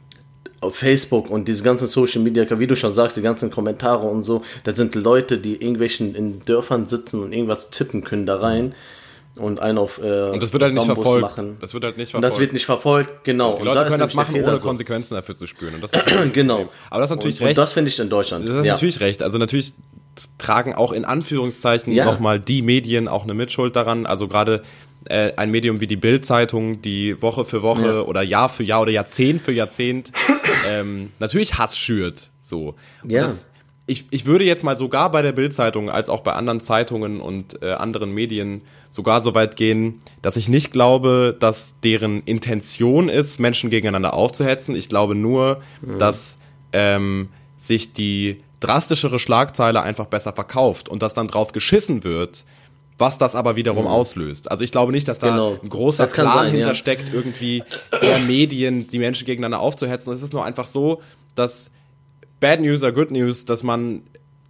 auf Facebook und diese ganzen Social Media, wie du schon sagst, die ganzen Kommentare und so, da sind Leute, die irgendwelchen in Dörfern sitzen und irgendwas tippen können da rein und einen auf äh, Und das wird halt nicht Rambos verfolgt. machen. Das wird halt nicht Und verfolgt. das wird nicht verfolgt, genau. die Leute können das machen, ohne so. Konsequenzen dafür zu spüren. Und das ist Genau. Problem. Aber das ist natürlich und, recht. Und das finde ich in Deutschland. Das ist ja. natürlich recht. Also natürlich tragen auch in Anführungszeichen Ja. nochmal die Medien auch eine Mitschuld daran. Also gerade äh, ein Medium wie die Bild-Zeitung, die Woche für Woche Ja. oder Jahr für Jahr oder Jahrzehnt für Jahrzehnt ähm, natürlich Hass schürt. So. Und Ja. Das, ich, ich würde jetzt mal sogar bei der Bild-Zeitung als auch bei anderen Zeitungen und äh, anderen Medien sogar so weit gehen, dass ich nicht glaube, dass deren Intention ist, Menschen gegeneinander aufzuhetzen. Ich glaube nur, dass ähm, sich die drastischere Schlagzeile einfach besser verkauft und dass dann drauf geschissen wird, was das aber wiederum auslöst. Also ich glaube nicht, dass da Genau. ein großer Plan sein, ja. hintersteckt, irgendwie der Medien die Menschen gegeneinander aufzuhetzen. Es ist nur einfach so, dass Bad News are Good News, dass man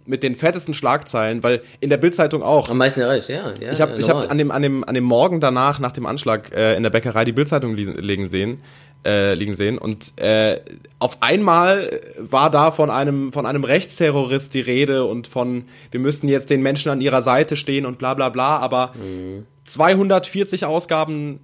mit den fettesten Schlagzeilen, weil in der Bildzeitung auch, Am meisten erreicht, ja. ja ich habe ja, ich hab an, dem, an, dem, an dem Morgen danach, nach dem Anschlag äh, in der Bäckerei, die Bildzeitung legen sehen. Äh, liegen sehen. Und äh, auf einmal war da von einem, von einem Rechtsterrorist die Rede und von, wir müssten jetzt den Menschen an ihrer Seite stehen und bla bla bla. Aber mhm. 240 Ausgaben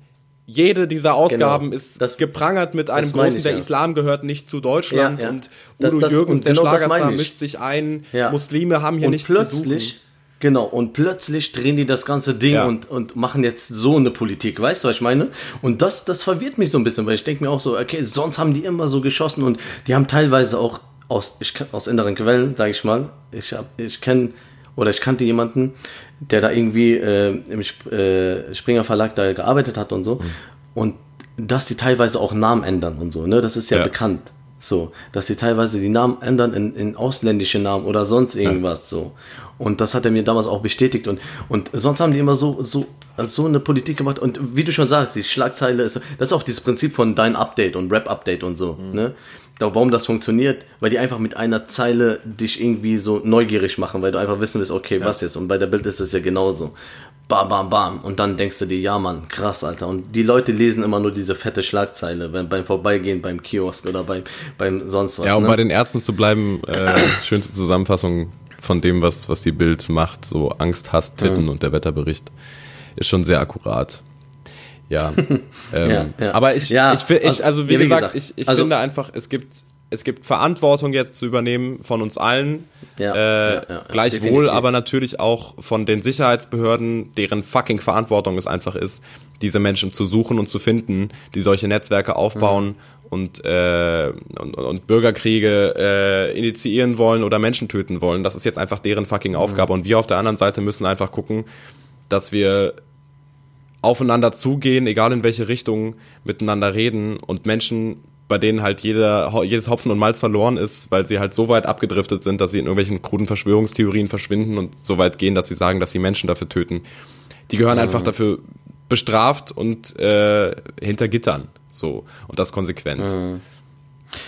jede dieser Ausgaben genau, ist das, geprangert mit einem großen, ich, der ja. Islam gehört nicht zu Deutschland ja, ja. und Udo das, das, Jürgens, und der genau Schlagerstar, mischt sich ein. Muslime haben hier und nichts plötzlich, zu suchen. Genau, und plötzlich drehen die das ganze Ding ja. und, und machen jetzt so eine Politik, weißt du, was ich meine? Und das, das verwirrt mich so ein bisschen, weil ich denke mir auch so, okay, sonst haben die immer so geschossen und die haben teilweise auch aus, ich, aus inneren Quellen, sage ich mal, ich, ich kenne oder ich kannte jemanden, der da irgendwie äh, im äh, Springer Verlag da gearbeitet hat und so. Mhm. Und dass die teilweise auch Namen ändern und so, ne? Das ist ja, ja. bekannt. So, dass sie teilweise die Namen ändern in, in ausländische Namen oder sonst irgendwas ja. so. Und das hat er mir damals auch bestätigt. Und, und sonst haben die immer so, so, so eine Politik gemacht. Und wie du schon sagst, die Schlagzeile ist, das ist auch dieses Prinzip von dein Update und Rap-Update und so. Mhm. Ne? Warum das funktioniert, weil die einfach mit einer Zeile dich irgendwie so neugierig machen, weil du einfach wissen willst, okay, ja. was jetzt? Und bei der Bild ist es ja genauso bam, bam, bam. Und dann denkst du dir, ja, Mann, krass, Alter. Und die Leute lesen immer nur diese fette Schlagzeile beim, beim Vorbeigehen beim Kiosk oder beim, beim sonst was. Ja, um ne? bei den Ärzten zu bleiben, äh, schönste Zusammenfassung von dem, was, was die Bild macht, so Angst, Hass, Titten mhm. und der Wetterbericht, ist schon sehr akkurat. Ja. ähm, ja, ja. Aber ich, ja, ich, ich, also, also wie, wie gesagt, gesagt, ich, ich also, finde einfach, es gibt es gibt Verantwortung jetzt zu übernehmen von uns allen. Ja, äh, ja, ja, gleichwohl definitiv. aber natürlich auch von den Sicherheitsbehörden, deren fucking Verantwortung es einfach ist, diese Menschen zu suchen und zu finden, die solche Netzwerke aufbauen mhm. und, äh, und, und Bürgerkriege äh, initiieren wollen oder Menschen töten wollen. Das ist jetzt einfach deren fucking Aufgabe. Mhm. Und wir auf der anderen Seite müssen einfach gucken, dass wir aufeinander zugehen, egal in welche Richtung, miteinander reden und Menschen bei denen halt jeder, jedes Hopfen und Malz verloren ist, weil sie halt so weit abgedriftet sind, dass sie in irgendwelchen kruden Verschwörungstheorien verschwinden und so weit gehen, dass sie sagen, dass sie Menschen dafür töten. Die gehören mhm. einfach dafür bestraft und äh, hinter Gittern. So. Und das konsequent. Mhm.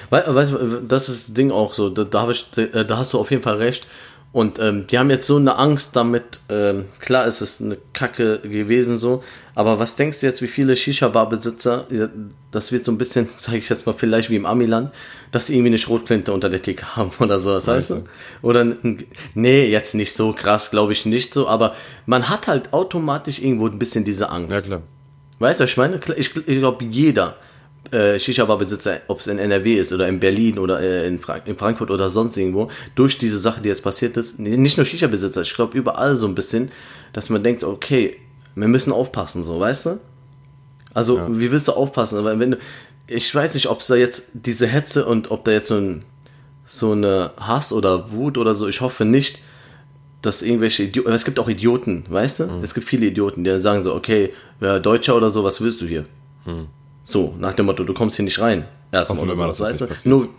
Weißt du, das ist das Ding auch so, da, da, ich, da hast du auf jeden Fall recht. Und ähm, die haben jetzt so eine Angst damit, ähm, klar ist es eine Kacke gewesen so, aber was denkst du jetzt, wie viele Shisha-Bar-Besitzer, das wird so ein bisschen, sage ich jetzt mal vielleicht wie im Amiland, dass sie irgendwie eine Schrotflinte unter der Theke haben oder sowas, weißt, weißt du? Oder, nee, jetzt nicht so krass, glaube ich nicht so, aber man hat halt automatisch irgendwo ein bisschen diese Angst. Ja, klar. Weißt du, ich meine, ich, ich glaube, jeder, äh, Shisha-Bar-Besitzer, ob es in NRW ist oder in Berlin oder äh, in, Frank in, Frankfurt oder sonst irgendwo, durch diese Sache, die jetzt passiert ist, nicht nur Shisha-Besitzer, ich glaube überall so ein bisschen, dass man denkt, okay, wir müssen aufpassen, so, weißt du? Also, ja. wie willst du aufpassen? Weil wenn du, ich weiß nicht, ob es da jetzt diese Hetze und ob da jetzt so ein so eine Hass oder Wut oder so, ich hoffe nicht, dass irgendwelche Idioten, es gibt auch Idioten, weißt du? Mhm. Es gibt viele Idioten, die sagen so, okay, ja, Deutscher oder so, was willst du hier? Mhm. So, nach dem Motto, du kommst hier nicht rein. Erstmal oder so, weißt du? Nur,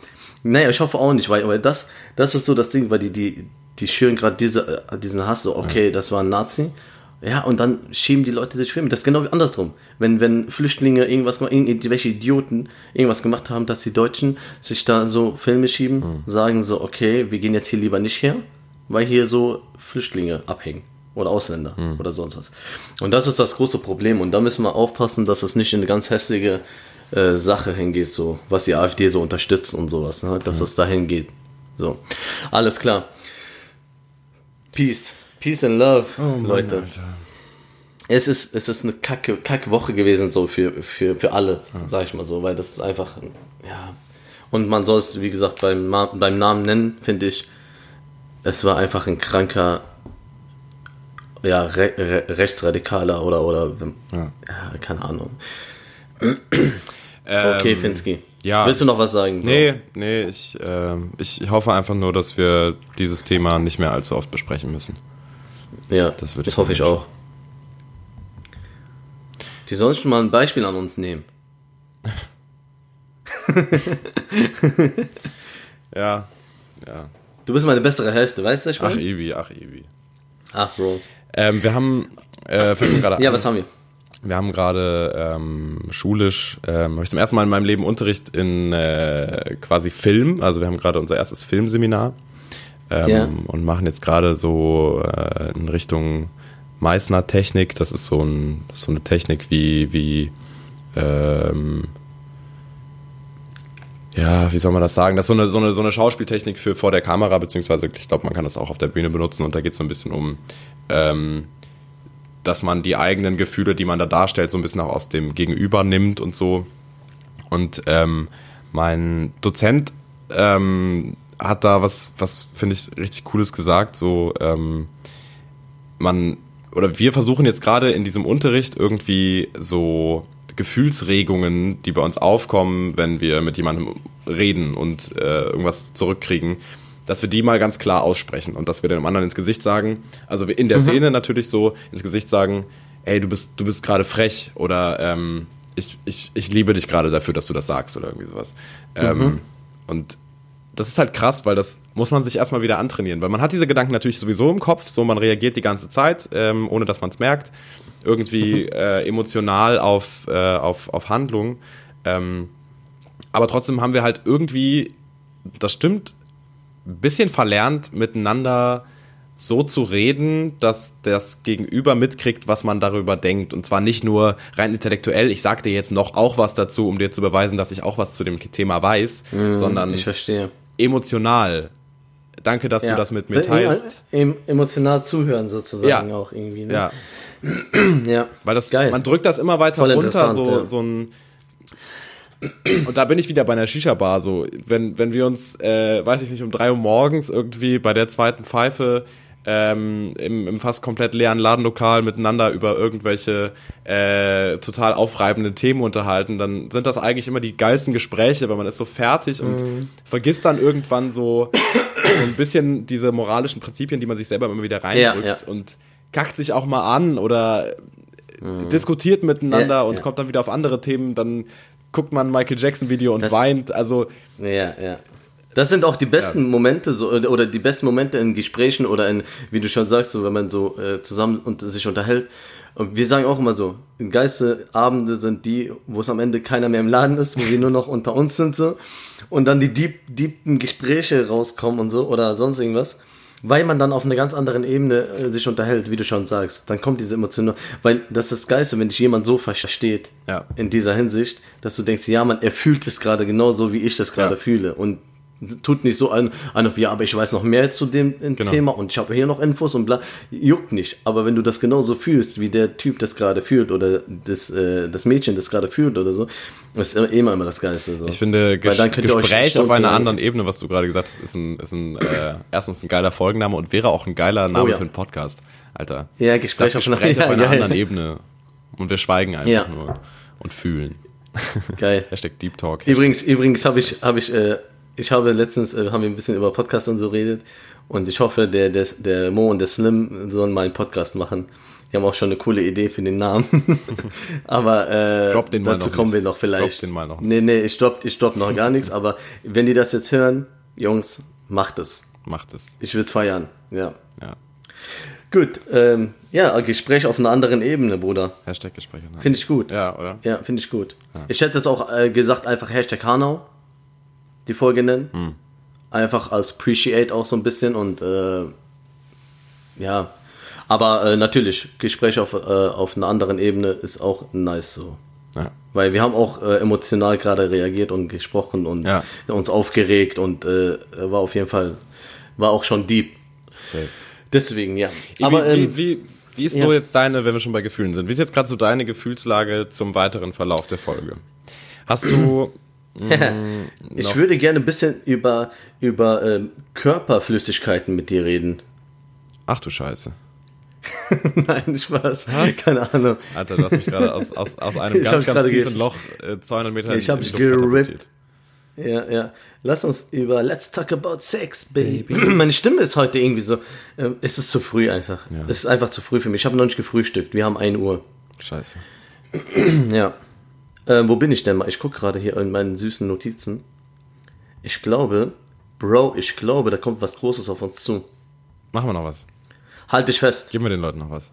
naja, ich hoffe auch nicht, weil, weil das, das ist so das Ding, weil die, die, die schüren gerade diese, äh, diesen Hass, so, okay, das war ein Nazi. Ja, und dann schieben die Leute sich Filme. Das ist genau andersrum. Wenn, wenn Flüchtlinge irgendwas irgendwelche Idioten irgendwas gemacht haben, dass die Deutschen sich da so Filme schieben, mhm. sagen so, okay, wir gehen jetzt hier lieber nicht her, weil hier so Flüchtlinge abhängen oder Ausländer hm. oder sonst was. Und das ist das große Problem und da müssen wir aufpassen, dass es nicht in eine ganz hässliche äh, Sache hingeht, so was die AfD so unterstützt und sowas, ne? dass hm. es dahin geht. So, alles klar. Peace, Peace and Love, oh, Leute. Alter. Es ist, es ist eine kacke, kacke Woche gewesen, so für, für, für alle, ja. sag ich mal so, weil das ist einfach, ja. Und man soll es, wie gesagt, beim, beim Namen nennen, finde ich. Es war einfach ein kranker ja, re re rechtsradikaler oder, oder ja. ja keine Ahnung. okay, ähm, Finsky. Ja. Willst du noch was sagen? Bro? Nee, nee, ich, äh, ich hoffe einfach nur, dass wir dieses Thema nicht mehr allzu oft besprechen müssen. Ja, das, das hoffe ich auch. Die sollen schon mal ein Beispiel an uns nehmen. ja, ja. Du bist meine bessere Hälfte, weißt du, ich meine? Ach, Ibi, ach, Ibi. Ach, Bro. Ähm, wir haben, äh, gerade Ja, was haben wir? Wir haben gerade ähm, schulisch, ähm, habe ich zum ersten Mal in meinem Leben Unterricht in äh, quasi Film. Also wir haben gerade unser erstes Filmseminar ähm, ja. und machen jetzt gerade so äh, in Richtung Meißner Technik. Das ist so, ein, so eine Technik wie, wie ähm, ja, wie soll man das sagen? Das ist so eine, so eine, so eine Schauspieltechnik für vor der Kamera, beziehungsweise ich glaube, man kann das auch auf der Bühne benutzen und da geht es so ein bisschen um, ähm, dass man die eigenen Gefühle, die man da darstellt, so ein bisschen auch aus dem Gegenüber nimmt und so. Und ähm, mein Dozent ähm, hat da was, was finde ich richtig Cooles gesagt. So, ähm, man oder wir versuchen jetzt gerade in diesem Unterricht irgendwie so Gefühlsregungen, die bei uns aufkommen, wenn wir mit jemandem reden und äh, irgendwas zurückkriegen, dass wir die mal ganz klar aussprechen und dass wir dem anderen ins Gesicht sagen, also in der mhm. Szene natürlich so ins Gesicht sagen, ey, du bist, du bist gerade frech oder ähm, ich, ich, ich liebe dich gerade dafür, dass du das sagst oder irgendwie sowas. Ähm, mhm. Ähm, und das ist halt krass, weil das muss man sich erstmal wieder antrainieren, weil man hat diese Gedanken natürlich sowieso im Kopf, so man reagiert die ganze Zeit, ähm, ohne dass man es merkt, irgendwie mhm. äh, emotional auf, äh, auf, auf Handlung. Ähm, aber trotzdem haben wir halt irgendwie, das stimmt, ein bisschen verlernt, miteinander so zu reden, dass das Gegenüber mitkriegt, was man darüber denkt. Und zwar nicht nur rein intellektuell, ich sag dir jetzt noch auch was dazu, um dir zu beweisen, dass ich auch was zu dem Thema weiß, mm, sondern ich verstehe. Emotional. Danke, dass ja. du das mit mir teilst. Emotional zuhören sozusagen ja. auch irgendwie. Ne? Ja. ja. Weil das, Geil. man drückt das immer weiter Voll runter, so, ja. so ein und da bin ich wieder bei einer Shisha-Bar. So, wenn, wenn wir uns, äh, weiß ich nicht, um drei Uhr morgens irgendwie bei der zweiten Pfeife ähm, im, im fast komplett leeren Ladenlokal miteinander über irgendwelche äh, total aufreibenden Themen unterhalten, dann sind das eigentlich immer die geilsten Gespräche, weil man ist so fertig und mm. vergisst dann irgendwann so, so ein bisschen diese moralischen Prinzipien, die man sich selber immer wieder reindrückt ja, ja. und kackt sich auch mal an oder mm. diskutiert miteinander ja, und kommt dann wieder auf andere Themen, dann guckt man ein Michael Jackson Video und das, weint. Also ja, ja. Das sind auch die besten ja. Momente so oder die besten Momente in Gesprächen oder in, wie du schon sagst, so wenn man so äh, zusammen und sich unterhält. Und wir sagen auch immer so, geilste Abende sind die, wo es am Ende keiner mehr im Laden ist, wo wir nur noch unter uns sind so und dann die deep, deepen Gespräche rauskommen und so oder sonst irgendwas weil man dann auf einer ganz anderen Ebene äh, sich unterhält, wie du schon sagst. Dann kommt diese Emotion, weil das ist das Geiste, wenn dich jemand so versteht, ja. in dieser Hinsicht, dass du denkst, ja, man, er fühlt es gerade genauso, wie ich das gerade ja. fühle. Und tut nicht so an, an ja, aber ich weiß noch mehr zu dem äh, genau. Thema und ich habe hier noch Infos und bla, juckt nicht. Aber wenn du das genauso fühlst, wie der Typ das gerade fühlt oder das, äh, das Mädchen das gerade fühlt oder so, ist immer, immer das Geilste. So. Ich finde, Ges Gespräch auf einer anderen Ebene, was du gerade gesagt hast, ist ein, ist ein äh, erstens ein geiler Folgenname und wäre auch ein geiler Name oh, ja. für einen Podcast, Alter. Ja, Gespräch, das Gespräch auf, auf einer ja, anderen Ebene. Und wir schweigen einfach nur und fühlen. Geil. Hashtag Deep Talk. Übrigens, übrigens habe ich, habe ich äh, ich habe letztens, äh, haben wir ein bisschen über Podcasts und so redet und ich hoffe, der, der, der Mo und der Slim sollen mal einen Podcast machen. Die haben auch schon eine coole Idee für den Namen. aber äh, dazu kommen nicht. wir noch vielleicht. Drop den mal noch. Nee, nee, ich drop, ich drop noch gar nichts, aber wenn die das jetzt hören, Jungs, macht es. Macht es. Ich will es feiern, ja. Ja. Gut, ähm, ja, Gespräch auf einer anderen Ebene, Bruder. Hashtag Gespräch. Finde ich gut. Ja, oder? Ja, finde ich gut. Ja. Ich hätte es auch äh, gesagt, einfach Hashtag Hanau die Folge nennen. Hm. Einfach als Appreciate auch so ein bisschen und äh, ja. Aber äh, natürlich, Gespräch auf, äh, auf einer anderen Ebene ist auch nice so. Ja. Weil wir haben auch äh, emotional gerade reagiert und gesprochen und ja. uns aufgeregt und äh, war auf jeden Fall, war auch schon deep. Safe. Deswegen, ja. Aber, ähm, wie, wie, wie, ist ja. so jetzt deine, wenn wir schon bei Gefühlen sind, wie ist jetzt gerade so deine Gefühlslage zum weiteren Verlauf der Folge? Hast du Mm, ich würde gerne ein bisschen über, über ähm, Körperflüssigkeiten mit dir reden. Ach du Scheiße. Nein, Spaß. Was? Keine Ahnung. Alter, du hast mich gerade aus, aus, aus einem ganz, ganz tiefen Loch äh, 200 Meter Ich habe dich gerippt. Ja, ja. Lass uns über Let's Talk About Sex, Baby. Meine Stimme ist heute irgendwie so. Äh, es ist zu früh einfach. Ja. Es ist einfach zu früh für mich. Ich habe noch nicht gefrühstückt. Wir haben 1 Uhr. Scheiße. ja. Äh, wo bin ich denn mal? Ich gucke gerade hier in meinen süßen Notizen. Ich glaube, Bro, ich glaube, da kommt was Großes auf uns zu. Machen wir noch was. Halt dich fest. Gib mir den Leuten noch was.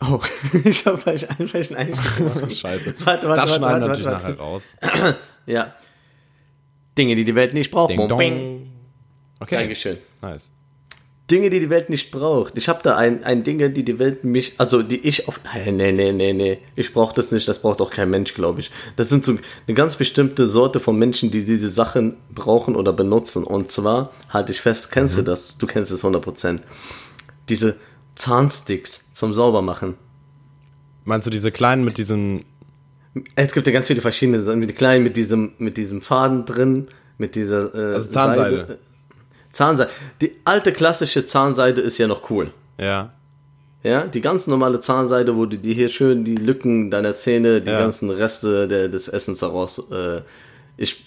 Oh, ich habe falsch einen Einstieg. Scheiße. Warte, warte, das schneiden warte, natürlich warte, nachher raus. ja. Dinge, die die Welt nicht braucht. Ding. Bing. Okay. Dankeschön. Nice. Dinge, die die Welt nicht braucht. Ich habe da ein, ein Dinge, die die Welt mich, also die ich auf, nee, nee, nee, nee, ich brauche das nicht, das braucht auch kein Mensch, glaube ich. Das sind so eine ganz bestimmte Sorte von Menschen, die diese Sachen brauchen oder benutzen. Und zwar, halte ich fest, kennst du das? Du kennst es 100%. Diese Zahnsticks zum Saubermachen. Meinst du diese kleinen mit diesen. Es gibt ja ganz viele verschiedene, Sachen, mit die kleinen mit diesem, mit diesem Faden drin, mit dieser äh, Also Zahnseide. Seide. Zahnseide. Die alte klassische Zahnseide ist ja noch cool. Ja. Ja, die ganz normale Zahnseide, wo du dir hier schön die Lücken deiner Zähne, die Ja. ganzen Reste der, des Essens daraus. Äh, ich,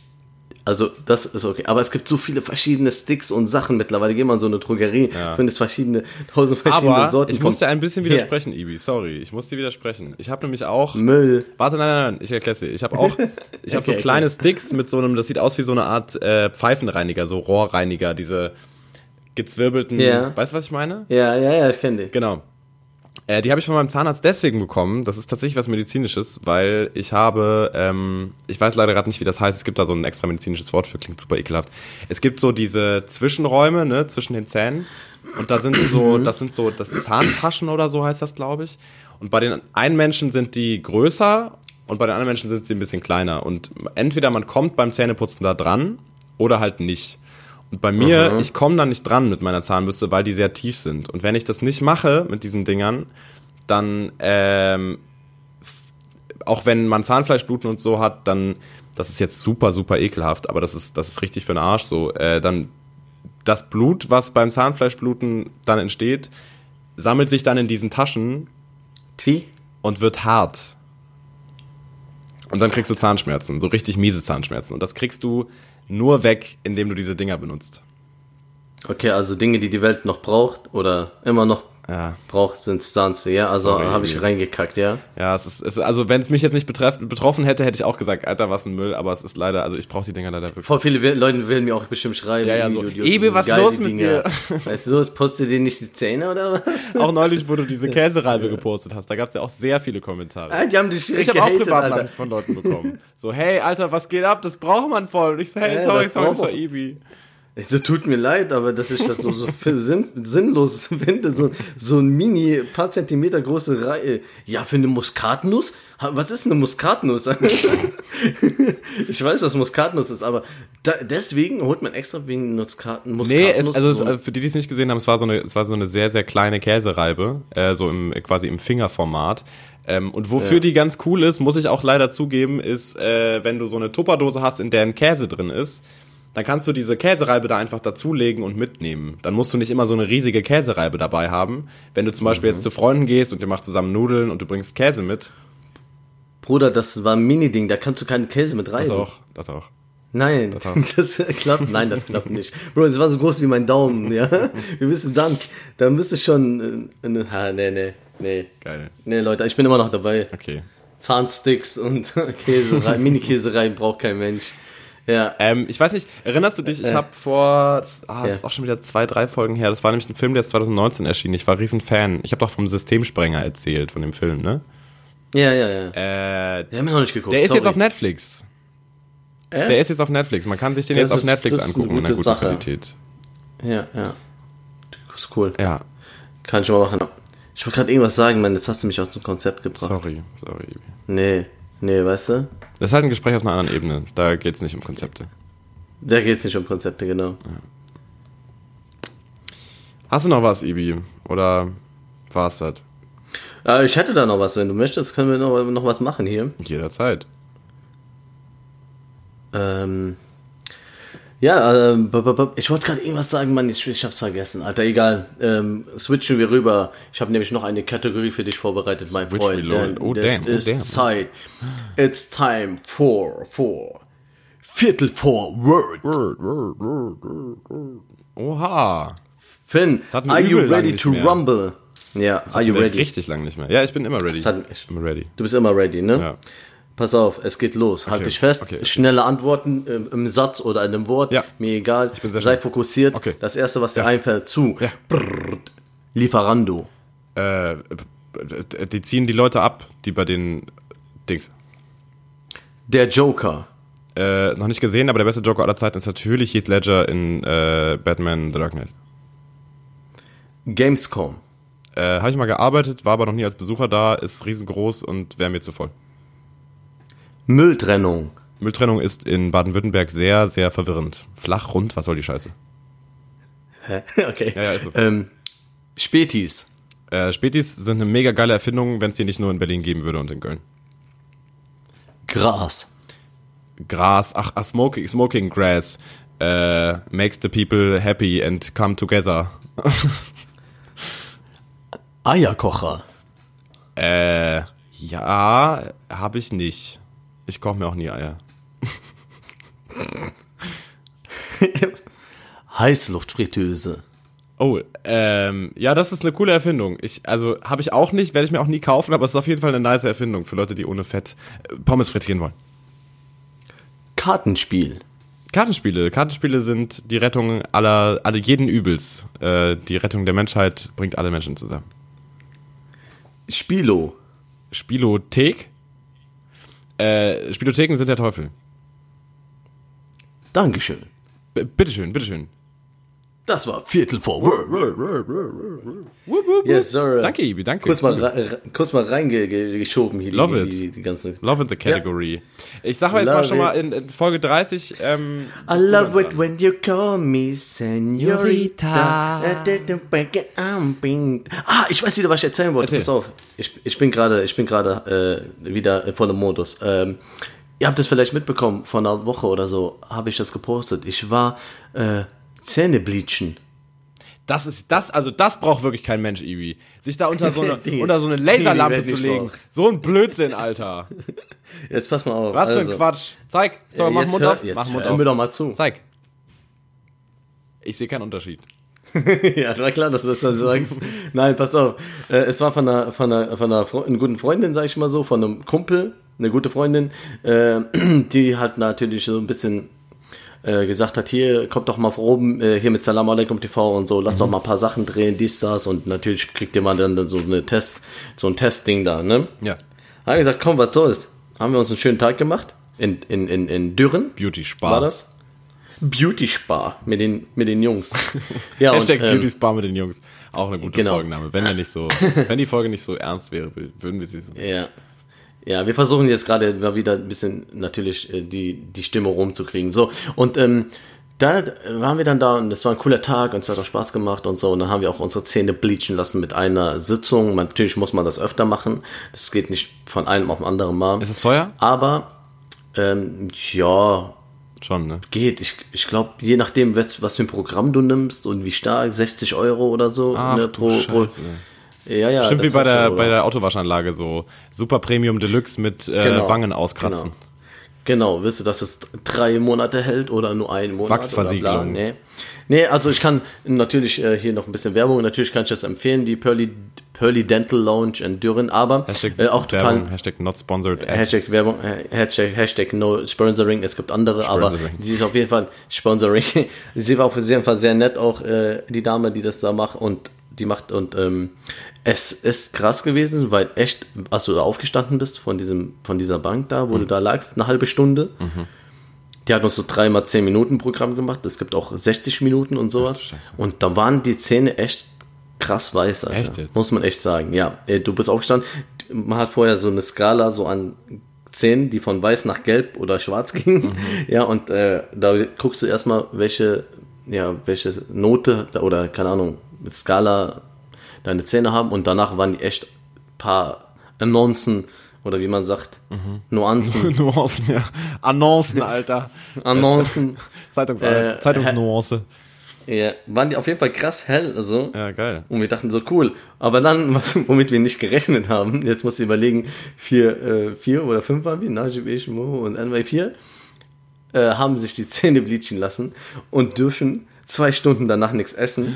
also das ist okay. Aber es gibt so viele verschiedene Sticks und Sachen mittlerweile. Geh mal in so eine Drogerie, Ja. findest verschiedene, tausend verschiedene Aber Sorten ich von musste ein bisschen widersprechen, Ibi. Sorry, ich musste widersprechen. Ich habe nämlich auch. Müll. Warte, nein, nein, nein, ich erkläre dir. Ich habe auch, ich habe so Okay, kleine Sticks mit so einem, das sieht aus wie so eine Art äh, Pfeifenreiniger, so Rohrreiniger, diese gezwirbelten. Ja. Weißt du, was ich meine? Ja, ja, ja, ich kenne die. Genau. Äh, die habe ich von meinem Zahnarzt deswegen bekommen. Das ist tatsächlich was Medizinisches, weil ich habe, ähm, ich weiß leider gerade nicht, wie das heißt. Es gibt da so ein extra medizinisches Wort für, klingt super ekelhaft. Es gibt so diese Zwischenräume, ne, zwischen den Zähnen. Und da sind so, das sind so, das Zahntaschen oder so heißt das, glaube ich. Und bei den einen Menschen sind die größer und bei den anderen Menschen sind sie ein bisschen kleiner. Und entweder man kommt beim Zähneputzen da dran oder halt nicht. Und bei mir, ich komme da nicht dran mit meiner Zahnbürste, weil die sehr tief sind. Und wenn ich das nicht mache mit diesen Dingern, dann, ähm, auch wenn man Zahnfleischbluten und so hat, dann, das ist jetzt super, super ekelhaft, aber das ist, das ist richtig für den Arsch so, äh, dann das Blut, was beim Zahnfleischbluten dann entsteht, sammelt sich dann in diesen Taschen Twi? und wird hart. Und dann kriegst du Zahnschmerzen, so richtig miese Zahnschmerzen. Und das kriegst du nur weg, indem du diese Dinger benutzt. Okay, also Dinge, die die Welt noch braucht oder immer noch Ja. braucht, Zahnste, ja? Also Sorry. habe ich reingekackt, ja? Ja, es ist, es ist also wenn es mich jetzt nicht betreff, betroffen hätte, hätte ich auch gesagt, Alter, was ein Müll, aber es ist leider, also ich brauche die Dinger leider wirklich. Voll viele will- Leute werden mir auch bestimmt schreiben. Ja, ja, Ibi, so, so was geile los mit Dinger. dir? Weißt du, es postet dir nicht die Zähne oder was? Auch neulich, wo du diese Käsereibe gepostet hast, da gab es ja auch sehr viele Kommentare. Ah, die haben dich Ich habe auch Privatnachrichten von Leuten bekommen. So, hey, Alter, was geht ab? Das braucht man voll. Und ich so, hey, sorry, sorry, braucht sorry, man. Ibi. So tut mir leid, aber dass ich das so, so sinn, sinnlos finde, so, so ein mini, paar Zentimeter große Reihe. Ja, für eine Muskatnuss? Was ist eine Muskatnuss? ich weiß, was Muskatnuss ist, aber da, deswegen holt man extra wegen Muskat, Nee, Muskatnuss. es, also so. es, für die, die es nicht gesehen haben, es war so eine, es war so eine sehr, sehr kleine Käsereibe, äh, so im quasi im Fingerformat. Ähm, und wofür Ja. die ganz cool ist, muss ich auch leider zugeben, ist, äh, wenn du so eine Tupperdose hast, in der ein Käse drin ist, dann kannst du diese Käsereibe da einfach dazulegen und mitnehmen. Dann musst du nicht immer so eine riesige Käsereibe dabei haben. Wenn du zum Beispiel Mhm. jetzt zu Freunden gehst und ihr macht zusammen Nudeln und du bringst Käse mit, Bruder, das war ein Mini-Ding, da kannst du keinen Käse mit rein. das auch, das auch. Nein, Das auch. das klappt, nein, das klappt nicht. Bro, das war so groß wie mein Daumen, ja. Wir wissen dann, da müsste schon, äh, äh, ha, nee, nee, nee. Geil. Nee, Leute, ich bin immer noch dabei. Okay. Zahnsticks und Käserei, Mini-Käserei braucht kein Mensch. Ja. Ähm, ich weiß nicht, erinnerst du dich, ich habe vor, ah, das Ja. ist auch schon wieder zwei, drei Folgen her, das war nämlich ein Film, der ist 2019 erschienen, ich war riesen Fan. Ich habe doch vom Systemsprenger erzählt, von dem Film, ne? Ja, ja, ja. Äh, Wir haben ihn noch nicht geguckt. der ist sorry. jetzt auf Netflix. Echt? Der ist jetzt auf Netflix. Man kann sich den Das jetzt auf ist- Netflix das ist eine angucken in einer gute guten Sache. Qualität. Ja, ja. Das ist cool. Ja, Kann ich mal machen. Ich wollte gerade irgendwas sagen, Mann, jetzt hast du mich aus dem Konzept gebracht. sorry, sorry. Nee, nee, weißt du? Das ist halt ein Gespräch auf einer anderen Ebene. Da geht's nicht um Konzepte. Da geht es nicht um Konzepte, genau. Hast du noch was, Ibi? Oder war's das? Äh, ich hätte da noch was, wenn du möchtest, können wir noch, noch was machen hier. Jederzeit. Ähm, ja, ähm, b- ich wollte gerade irgendwas sagen, Mann, ich, ich hab's vergessen. Alter, egal. Ähm, switchen wir rüber. Ich habe nämlich noch eine Kategorie für dich vorbereitet, mein Switch Freund. Denn Oh, es damn, oh, ist damn. Zeit. It's time for, for, Viertel vor Word. Word, word, word, word, word. Oha. Finn, are you ready to mehr. rumble? Ja, are you ready? Richtig lang nicht mehr. Ja, ich bin immer ready. Das hat- ich immer ready. Du bist immer ready, ne? Ja. Pass auf, es geht los. Halt Okay, dich fest. okay, okay. Schnelle Antworten ähm, im Satz oder in einem Wort. Ja. Mir egal. bin sehr Sei schnell. fokussiert. Okay. Das erste, was dir Ja. einfällt, zu. Ja. Brrr. Lieferando. Äh, die ziehen die Leute ab, die bei den Dings. Der Joker. Äh, noch nicht gesehen, aber der beste Joker aller Zeiten ist natürlich Heath Ledger in äh, Batman The Dark Knight. Gamescom. Äh, Habe ich mal gearbeitet, war aber noch nie als Besucher da, ist riesengroß und wäre mir zu voll. Mülltrennung. Mülltrennung ist in Baden-Württemberg sehr, sehr verwirrend. Flach, rund, was soll die Scheiße? Hä? okay. Ja, ja, ist so. Ähm, Spätis. Äh, Spätis sind eine mega geile Erfindung, wenn es die nicht nur in Berlin geben würde und in Köln. Gras. Gras, ach, ach smoking, smoking grass äh, makes the people happy and come together. Eierkocher. äh, ja, habe ich nicht. Ich koche mir auch nie Eier. Heißluftfritteuse. Oh, ähm, ja, das ist eine coole Erfindung. Ich, also habe ich auch nicht, werde ich mir auch nie kaufen, aber es ist auf jeden Fall eine nice Erfindung für Leute, die ohne Fett äh, Pommes frittieren wollen. Kartenspiel. Kartenspiele. Kartenspiele sind die Rettung aller, alle jeden Übels. Äh, die Rettung der Menschheit bringt alle Menschen zusammen. Spilo. Spielothek? Äh, Spielotheken sind der Teufel. Dankeschön. B bitteschön, bitteschön. Das war Viertel vor. Yes, sir. Danke, Ibi, danke. Kurz mal, kurz mal reingeschoben hier Love die, it. die, die ganze. Love in the category. Ich sag mal jetzt mal Love schon mal it. in, in Folge 30. Ähm, I love it dran. when you call me Senorita. Ah, ich weiß wieder, was ich erzählen wollte. Erzähl. Pass auf. Ich, ich bin gerade, ich bin gerade äh, wieder voll im Modus. Ähm, ihr habt das vielleicht mitbekommen, vor einer Woche oder so habe ich das gepostet. Ich war äh, Zähne bleachen. Das ist das, also das braucht wirklich kein Mensch, Ibi. Sich da unter so eine, unter so eine Laserlampe zu legen. So ein Blödsinn, Alter. Jetzt pass mal auf. Was für also, ein Quatsch. Zeig. So, Ja, mach jetzt Mund hör- auf. jetzt Mach Mund hör auf. mir doch mal zu. Zeig. Ich sehe keinen Unterschied. ja, war klar, dass du das dann sagst. Nein, pass auf. Äh, es war von einer, von einer, von einer, Fre einer guten Freundin, sag ich mal so, von einem Kumpel, eine gute Freundin, äh, die halt natürlich so ein bisschen äh, gesagt hat, hier, kommt doch mal vor oben, äh, hier mit Salam Alaikum TV und so, lass doch mal ein paar Sachen drehen, dies, das und natürlich kriegt ihr mal dann so eine Test, so ein Testding da, ne? Ja. Haben gesagt, komm, was soll's? Haben wir uns einen schönen Tag gemacht, in, in, in, in Dürren, Beauty Spa. war das? Beauty Spa mit den, mit den Jungs. Ja, Hashtag und, ähm, Beauty Spa mit den Jungs. Auch eine gute genau. Folgenname. Wenn er nicht so, wenn die Folge nicht so ernst wäre, würden wir sie so. Ja. Ja, wir versuchen jetzt gerade mal wieder ein bisschen natürlich äh, die, die Stimme rumzukriegen. So, und ähm, da waren wir dann da und es war ein cooler Tag und es hat auch Spaß gemacht und so. Und dann haben wir auch unsere Zähne bleachen lassen mit einer Sitzung. Man, natürlich muss man das öfter machen. Das geht nicht von einem auf den anderen Mal. Ist es teuer? Aber ähm, ja, Schon, ne? geht. Ich, ich glaube, je nachdem, was, was für ein Programm du nimmst und wie stark, 60 Euro oder so. Ach, ne, pro, pro. Ja, ja, Stimmt wie bei der, bei der Autowaschanlage so. Super Premium Deluxe mit äh, Genau. Wangen auskratzen. Genau, willst du, dass es drei Monate hält oder nur einen Monat? Wachsversiegelung. Nee. nee, also ich kann natürlich äh, hier noch ein bisschen Werbung, natürlich kann ich das empfehlen, die Pearly, Pearly Dental Lounge in Dürren, aber Hashtag äh, auch total Werbung, Hashtag not sponsored. ad. Hashtag Werbung, äh, Hashtag, Hashtag no Sponsoring, es gibt andere, aber sie ist auf jeden Fall Sponsoring. sie war auf jeden Fall sehr nett, auch äh, die Dame, die das da macht und die macht und ähm, es ist krass gewesen, weil echt, als du da aufgestanden bist von diesem, von dieser Bank da, wo du da lagst, eine halbe Stunde. Die hat uns so dreimal 10 Minuten Programm gemacht. Es gibt auch 60 Minuten und sowas. Scheiße. Und da waren die Zähne echt krass weiß, Alter. Muss man echt sagen. Ja, äh, du bist aufgestanden. Man hat vorher so eine Skala so an Zähnen, die von weiß nach gelb oder schwarz ging. Ja, und äh, da guckst du erstmal, welche, ja, welche Note oder keine Ahnung, mit Skala deine Zähne haben und danach waren die echt paar Annoncen oder wie man sagt, Nuancen, Nuancen, ja. Annoncen, Alter. Annoncen, Zeitungs Äh, Zeitungsnuance. ja, waren die auf jeden Fall krass hell, also. Ja, geil. Und wir dachten so, cool. Aber dann, was, womit wir nicht gerechnet haben, jetzt musst du überlegen, vier, äh, vier oder fünf waren wir, Najib, ich, Mo und NY4, äh, haben sich die Zähne bleachen lassen und dürfen zwei Stunden danach nichts essen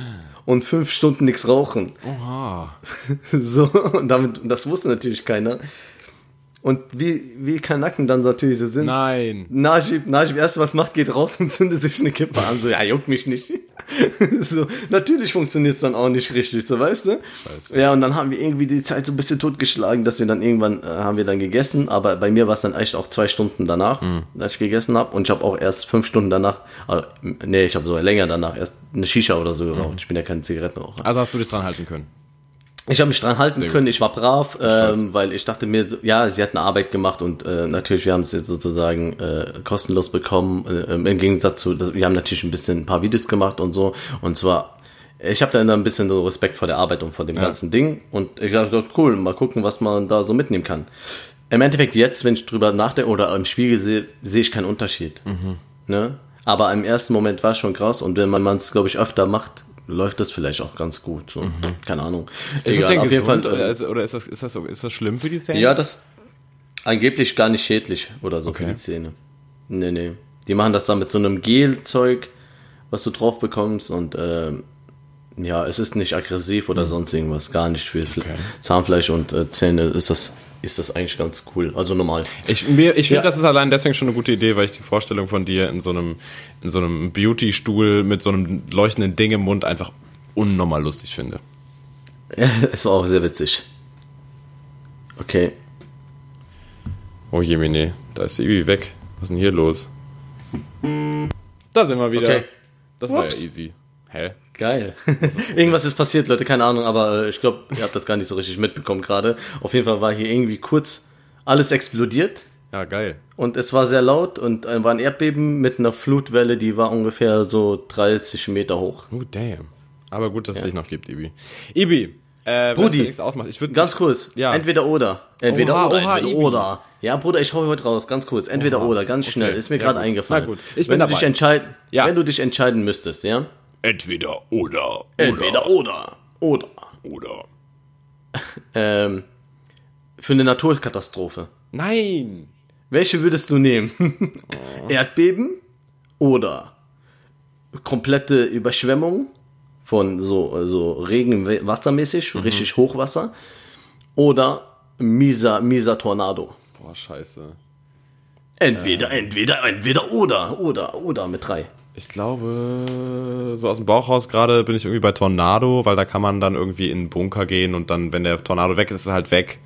und fünf Stunden nichts rauchen. Oha. So, und damit, das wusste natürlich keiner. Und wie, wie Kanaken dann natürlich so sind. Nein. Najib, Najib, erst was macht, geht raus und zündet sich eine Kippe an. So, ja, juckt mich nicht. so, natürlich funktioniert's dann auch nicht richtig, so, weißt du? Scheiße. Ja, und dann haben wir irgendwie die Zeit so ein bisschen totgeschlagen, dass wir dann irgendwann, äh, haben wir dann gegessen, aber bei mir war es dann echt auch zwei Stunden danach, dass ich gegessen habe und ich habe auch erst fünf Stunden danach, äh, nee, ich habe sogar länger danach erst eine Shisha oder so geraucht. Ich bin ja kein Zigarettenraucher. Also hast du dich dran halten können. Ich habe mich dran halten gut. können, ich war brav, ähm, weil ich dachte mir, ja, sie hat eine Arbeit gemacht und äh, natürlich, wir haben es jetzt sozusagen äh, kostenlos bekommen, äh, im Gegensatz zu, wir haben natürlich ein bisschen ein paar Videos gemacht und so und zwar, ich habe da immer ein bisschen so Respekt vor der Arbeit und vor dem ganzen Ding und ich dachte, cool, mal gucken, was man da so mitnehmen kann. Im Endeffekt jetzt, wenn ich drüber nachdenke oder im Spiegel sehe, sehe ich keinen Unterschied. Ne? Aber im ersten Moment war es schon krass und wenn man es, glaube ich, öfter macht, läuft das vielleicht auch ganz gut. So. Keine Ahnung. Ist Egal, das denn auf jeden Fall, oder, äh, ist, oder ist, das, ist, das ist das schlimm für die Zähne? ja, das angeblich gar nicht schädlich oder so Okay. für die Zähne. Nee, nee. Die machen das dann mit so einem Gelzeug, was du drauf bekommst und ähm, ja, es ist nicht aggressiv oder sonst irgendwas, gar nicht für Fle- Okay. Zahnfleisch und äh, Zähne ist das ist das eigentlich ganz cool, also normal. Ich, mir- ich finde, Ja. das ist allein deswegen schon eine gute Idee, weil ich die Vorstellung von dir in so einem, in so einem Beauty-Stuhl mit so einem leuchtenden Ding im Mund einfach unnormal lustig finde. es war auch sehr witzig. Okay. Oh Jemine, da ist sie Ibi weg. Was ist denn hier los? Da sind wir wieder. Okay. Das war ja Ups. easy. Hä? Geil. Irgendwas ist passiert, Leute, keine Ahnung, aber äh, ich glaube, ihr habt das gar nicht so richtig mitbekommen gerade. Auf jeden Fall war hier irgendwie kurz alles explodiert Ja, geil. und es war sehr laut und äh, war ein Erdbeben mit einer Flutwelle, die war ungefähr so 30 Meter hoch. Oh, damn. Aber gut, dass es dich noch gibt, Ibi. Ibi, äh, wenn Brudi, nichts ausmacht, ich würde Ganz kurz, Ja. entweder oder. Entweder Oha, oder, oha, entweder Ibi. oder. Ja, Bruder, ich hau heute raus, ganz kurz. Entweder Oha, oder, ganz okay. schnell. Ist mir Ja, gerade eingefallen. Na gut, ich wenn bin du dich dabei. entscheiden, Ja. wenn du dich entscheiden müsstest, ja? Entweder oder. Entweder oder. Oder. Oder. Ähm, für eine Naturkatastrophe. Nein. Welche würdest du nehmen? Erdbeben oder komplette Überschwemmung von so, so Regen, wassermäßig, richtig Hochwasser oder mieser, mieser Tornado? Boah, scheiße. Entweder, entweder, entweder oder, oder, oder mit drei. Ich glaube, so aus dem Bauch raus gerade bin ich irgendwie bei Tornado, weil da kann man dann irgendwie in den Bunker gehen und dann, wenn der Tornado weg ist, ist er halt weg.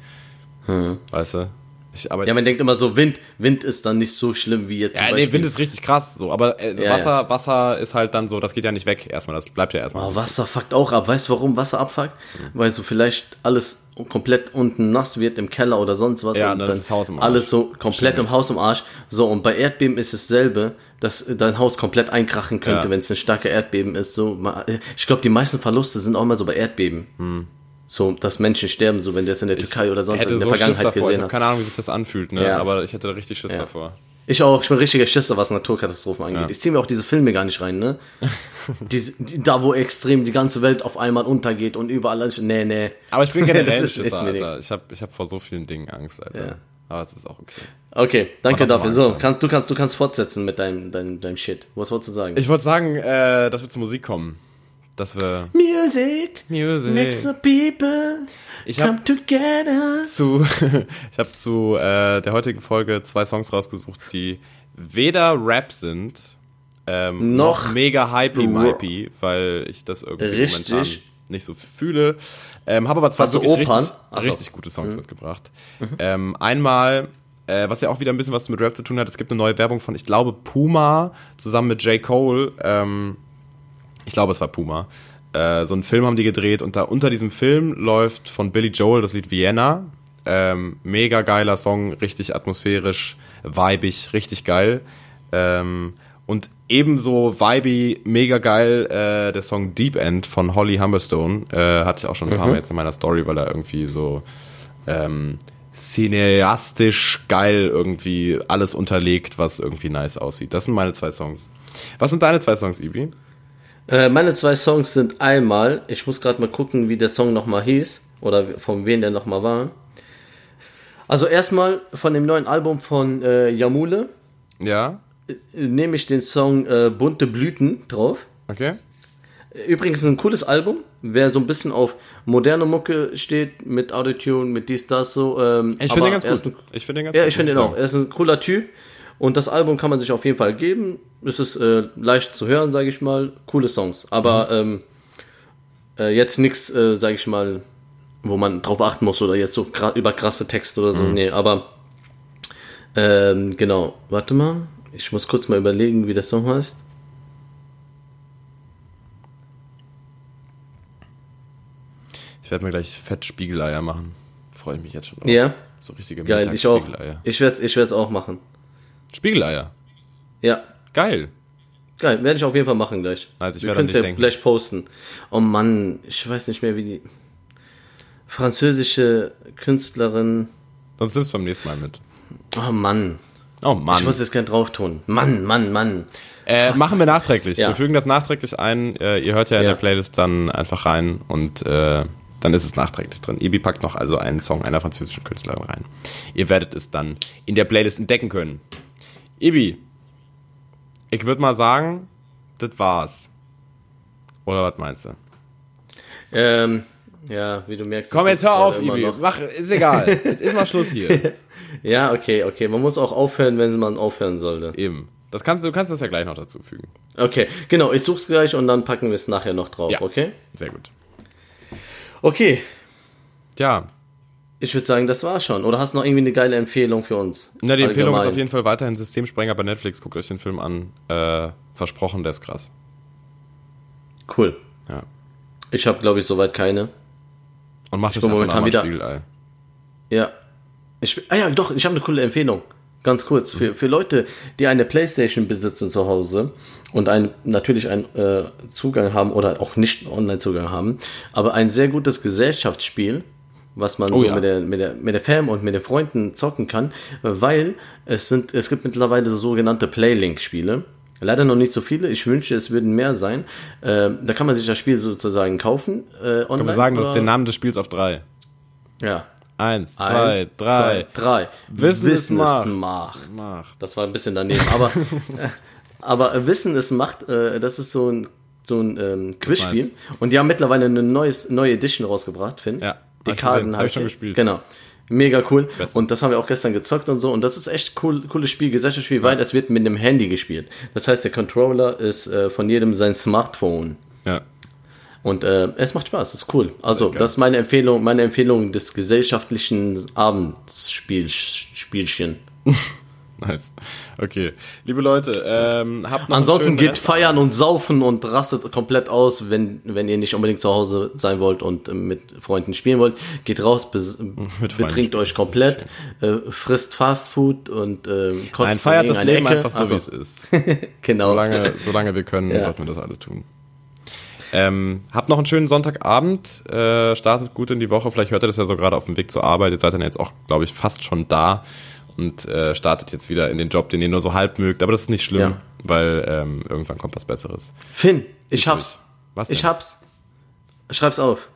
Weißt du? Ich, aber Ja, man denkt immer so, Wind, Wind ist dann nicht so schlimm wie jetzt ja, nee. Wind ist richtig krass so, aber äh, Ja, Wasser, Wasser ist halt dann so, das geht ja nicht weg erstmal, das bleibt ja erstmal. Aber Wasser fuckt auch ab. Weißt du, warum Wasser abfuckt? Weil so vielleicht alles komplett unten nass wird im Keller oder sonst was. Ja, und dann ist das Haus im Arsch. Alles so komplett im Haus im Arsch. So, und bei Erdbeben ist es selbe, dass dein Haus komplett einkrachen könnte, Ja. wenn es ein starker Erdbeben ist. So, ich glaube, die meisten Verluste sind auch mal so bei Erdbeben. So, dass Menschen sterben, so wenn du jetzt in der Türkei oder sonst was hätte in der so Schiss Vergangenheit davor. Ich gesehen habe hast. keine Ahnung, wie sich das anfühlt, ne? Ja. aber ich hätte da richtig Schiss davor. Ich auch, ich bin richtiger Schisser, was Naturkatastrophen angeht. Ja. Ich ziehe mir auch diese Filme gar nicht rein, ne? Diese, die, da, wo extrem die ganze Welt auf einmal untergeht und überall alles. Nee, nee. Aber ich bin generell Schisser, Alter. Ich habe ich hab vor so vielen Dingen Angst, Alter. Ja. Aber es ist auch okay. Okay, danke dafür. So, kann, du, kannst, du kannst fortsetzen mit deinem, deinem, deinem Shit. Was wolltest du sagen? Ich wollte sagen, äh, dass wir zur Musik kommen. Dass wir Music, Music. makes the people Ich hab- come together. zu, ich habe zu äh, der heutigen Folge zwei Songs rausgesucht, die weder Rap sind, ähm, noch, Noch mega hypey mypey, weil ich das irgendwie Richtig. momentan nicht so fühle. Ähm, habe aber zwei Hast wirklich Opern? richtig, Ach so. richtig gute Songs mitgebracht. Ähm, einmal, äh, was ja auch wieder ein bisschen was mit Rap zu tun hat, es gibt eine neue Werbung von, ich glaube, Puma zusammen mit J. Cole. Ähm, ich glaube, es war Puma. Äh, so einen Film haben die gedreht und da unter diesem Film läuft von Billy Joel das Lied Vienna. Ähm, mega geiler Song, richtig atmosphärisch, vibig, richtig geil. Ähm, und ebenso vibey, mega geil, äh, der Song Deep End von Holly Humberstone. Äh, hatte ich auch schon ein paar Mal jetzt in meiner Story, weil er irgendwie so ähm, cineastisch geil irgendwie alles unterlegt, was irgendwie nice aussieht. Das sind meine zwei Songs. Was sind deine zwei Songs, Ibi? Äh, meine zwei Songs sind einmal, ich muss gerade mal gucken, wie der Song nochmal hieß oder von wem der nochmal war. Also erstmal von dem neuen Album von äh, Yamule Ja? äh, nehme ich den Song äh, Bunte Blüten drauf. Okay. Übrigens ein cooles Album. Wer so ein bisschen auf moderne Mucke steht, mit Autotune, mit dies, das, so. Ähm, Ich finde den ganz ist gut. Ein, Ich finde den ganz ja, ich finde ihn auch. Er ist ein cooler Typ. Und das Album kann man sich auf jeden Fall geben. Es ist äh, leicht zu hören, sage ich mal. Coole Songs. Aber Mhm. ähm, äh, jetzt nichts, äh, sage ich mal, wo man drauf achten muss oder jetzt so über krasse Texte oder Mhm. so. Nee, aber ähm, genau. Warte mal. Ich muss kurz mal überlegen, wie der Song heißt. Ich werde mir gleich fett Spiegeleier machen. Freue ich mich jetzt schon drauf. Ja, So richtige geil. Ich auch. Ich werde es ich werd's auch machen. Spiegeleier. Ja, Geil. geil. Werde ich auf jeden Fall machen gleich. Also ich Wir werde an können es ja denken. gleich posten. Oh Mann, ich weiß nicht mehr, wie die französische Künstlerin. Sonst nimmst du beim nächsten Mal mit. Oh Mann. Oh Mann. Ich muss jetzt gern drauf tun. Mann, Mann, Mann. Äh, machen wir nachträglich. Ja. Wir fügen das nachträglich ein. Äh, ihr hört ja in Ja. der Playlist dann einfach rein und äh, dann ist es nachträglich drin. Ibi packt noch also einen Song einer französischen Künstlerin rein. Ihr werdet es dann in der Playlist entdecken können. Ibi, ich würde mal sagen, das war's. Oder was meinst du? Ähm, ja, wie du merkst. Komm, jetzt hör auf, Ibi. noch- Mach, ist egal. Jetzt ist mal Schluss hier. Ja, okay, okay. Man muss auch aufhören, wenn man aufhören sollte. Eben. Das kannst, du kannst das ja gleich noch dazu fügen. Okay, genau. Ich such's gleich und dann packen wir es nachher noch drauf, Ja. okay? Sehr gut. Okay. Ja, Ich würde sagen, das war's schon. Oder hast du noch irgendwie eine geile Empfehlung für uns? Na, die Empfehlung ist Allgemein. auf jeden Fall weiterhin Systemsprenger bei Netflix. Guckt euch den Film an. Äh, versprochen, der ist krass. Cool. Ja. Ich habe, glaube ich, soweit keine. Und macht euch bin momentan wieder- Spiegelei. Ja. Ich, ah ja, doch, ich habe eine coole Empfehlung. Ganz kurz. Für, für Leute, die eine Playstation besitzen zu Hause und ein, natürlich einen äh, Zugang haben oder auch nicht einen Online-Zugang haben, aber ein sehr gutes Gesellschaftsspiel, was man Oh so ja. mit, der, mit, der, mit der Fam und mit den Freunden zocken kann, weil es sind, es gibt mittlerweile so sogenannte Playlink-Spiele. Leider noch nicht so viele. Ich wünsche, es würden mehr sein. Ähm, da kann man sich das Spiel sozusagen kaufen. Äh, online, Wir sagen das oder- den Namen des Spiels auf drei. Ja. Eins, zwei, Eins, drei. zwei, drei. Wissen, ist ist Macht. Macht. Macht. Das war ein bisschen daneben, aber, äh, aber äh, Wissen ist Macht, äh, das ist so ein, so ein ähm, Quizspiel. Und die haben mittlerweile eine neues, neue Edition rausgebracht, Finn. Ja, Dekaden gesehen. Hab ich schon gespielt. Genau. Mega cool. Und das haben wir auch gestern gezockt und so. Und das ist echt cool, cooles Spiel, Gesellschaftsspiel, weil es wird mit einem Handy gespielt. Das heißt, der Controller ist äh, von jedem sein Smartphone. Ja. Und äh, es macht Spaß, das ist cool. Also, das ist meine Empfehlung, meine Empfehlung des gesellschaftlichen Abendspielchen. Nice. Okay. Liebe Leute, ähm, habt noch einen Ansonsten schönen geht Rest- feiern und saufen und rastet komplett aus, wenn, wenn ihr nicht unbedingt zu Hause sein wollt und äh, mit Freunden spielen wollt. Geht raus, bes betrinkt euch komplett, äh, frisst Fastfood und äh, kotzt Nein, in feiert das Leben Ecke. einfach so, Also, wie es ist. Genau. Solange, solange wir können, Ja. sollten wir das alle tun. Ähm, habt noch einen schönen Sonntagabend, äh, startet gut in die Woche, vielleicht hört ihr das ja so gerade auf dem Weg zur Arbeit, ihr seid dann jetzt auch, glaube ich, fast schon da und äh, startet jetzt wieder in den Job, den ihr nur so halb mögt, aber das ist nicht schlimm, Ja. weil ähm, irgendwann kommt was Besseres. Finn, ich hab's. Was denn? Ich hab's. Schreib's auf.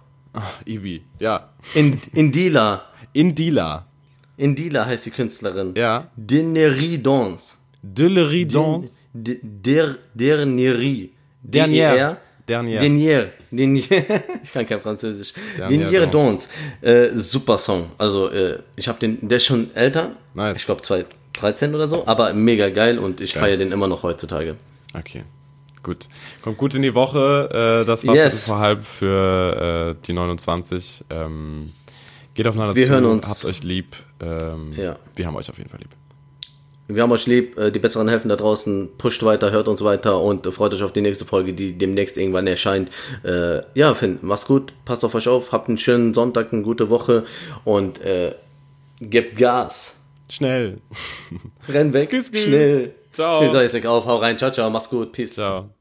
Ibi, ja. In, Indila. Indila, Indila heißt die Künstlerin. ja. Dinerie Dance. Dillerie Dance. Dernierie. Dernière. D-E-R. Dernière. Dernière. Dernière. Ich kann kein Französisch. Dernière Dernière Dance. Äh, super Song. Also, äh, ich habe den, der ist schon älter. Nice. Ich glaube 2013 oder so, aber mega geil und ich feiere den immer noch heutzutage. Okay, gut. Kommt gut in die Woche. Äh, das war Yes. vor halb für äh, die 29. Ähm, geht aufeinander Wir zu, hören uns. habt euch lieb. Ähm, Ja. Wir haben euch auf jeden Fall lieb. Wir haben euch lieb, äh, die besseren helfen da draußen, pusht weiter, hört uns weiter und freut euch auf die nächste Folge, die demnächst irgendwann erscheint. Äh, ja, Finn, mach's gut, passt auf euch auf, habt einen schönen Sonntag, eine gute Woche und äh, gebt Gas. Schnell. Renn weg, Küss, küss. schnell. Ciao. Jetzt auf, hau rein, ciao, ciao, mach's gut, peace. Ciao.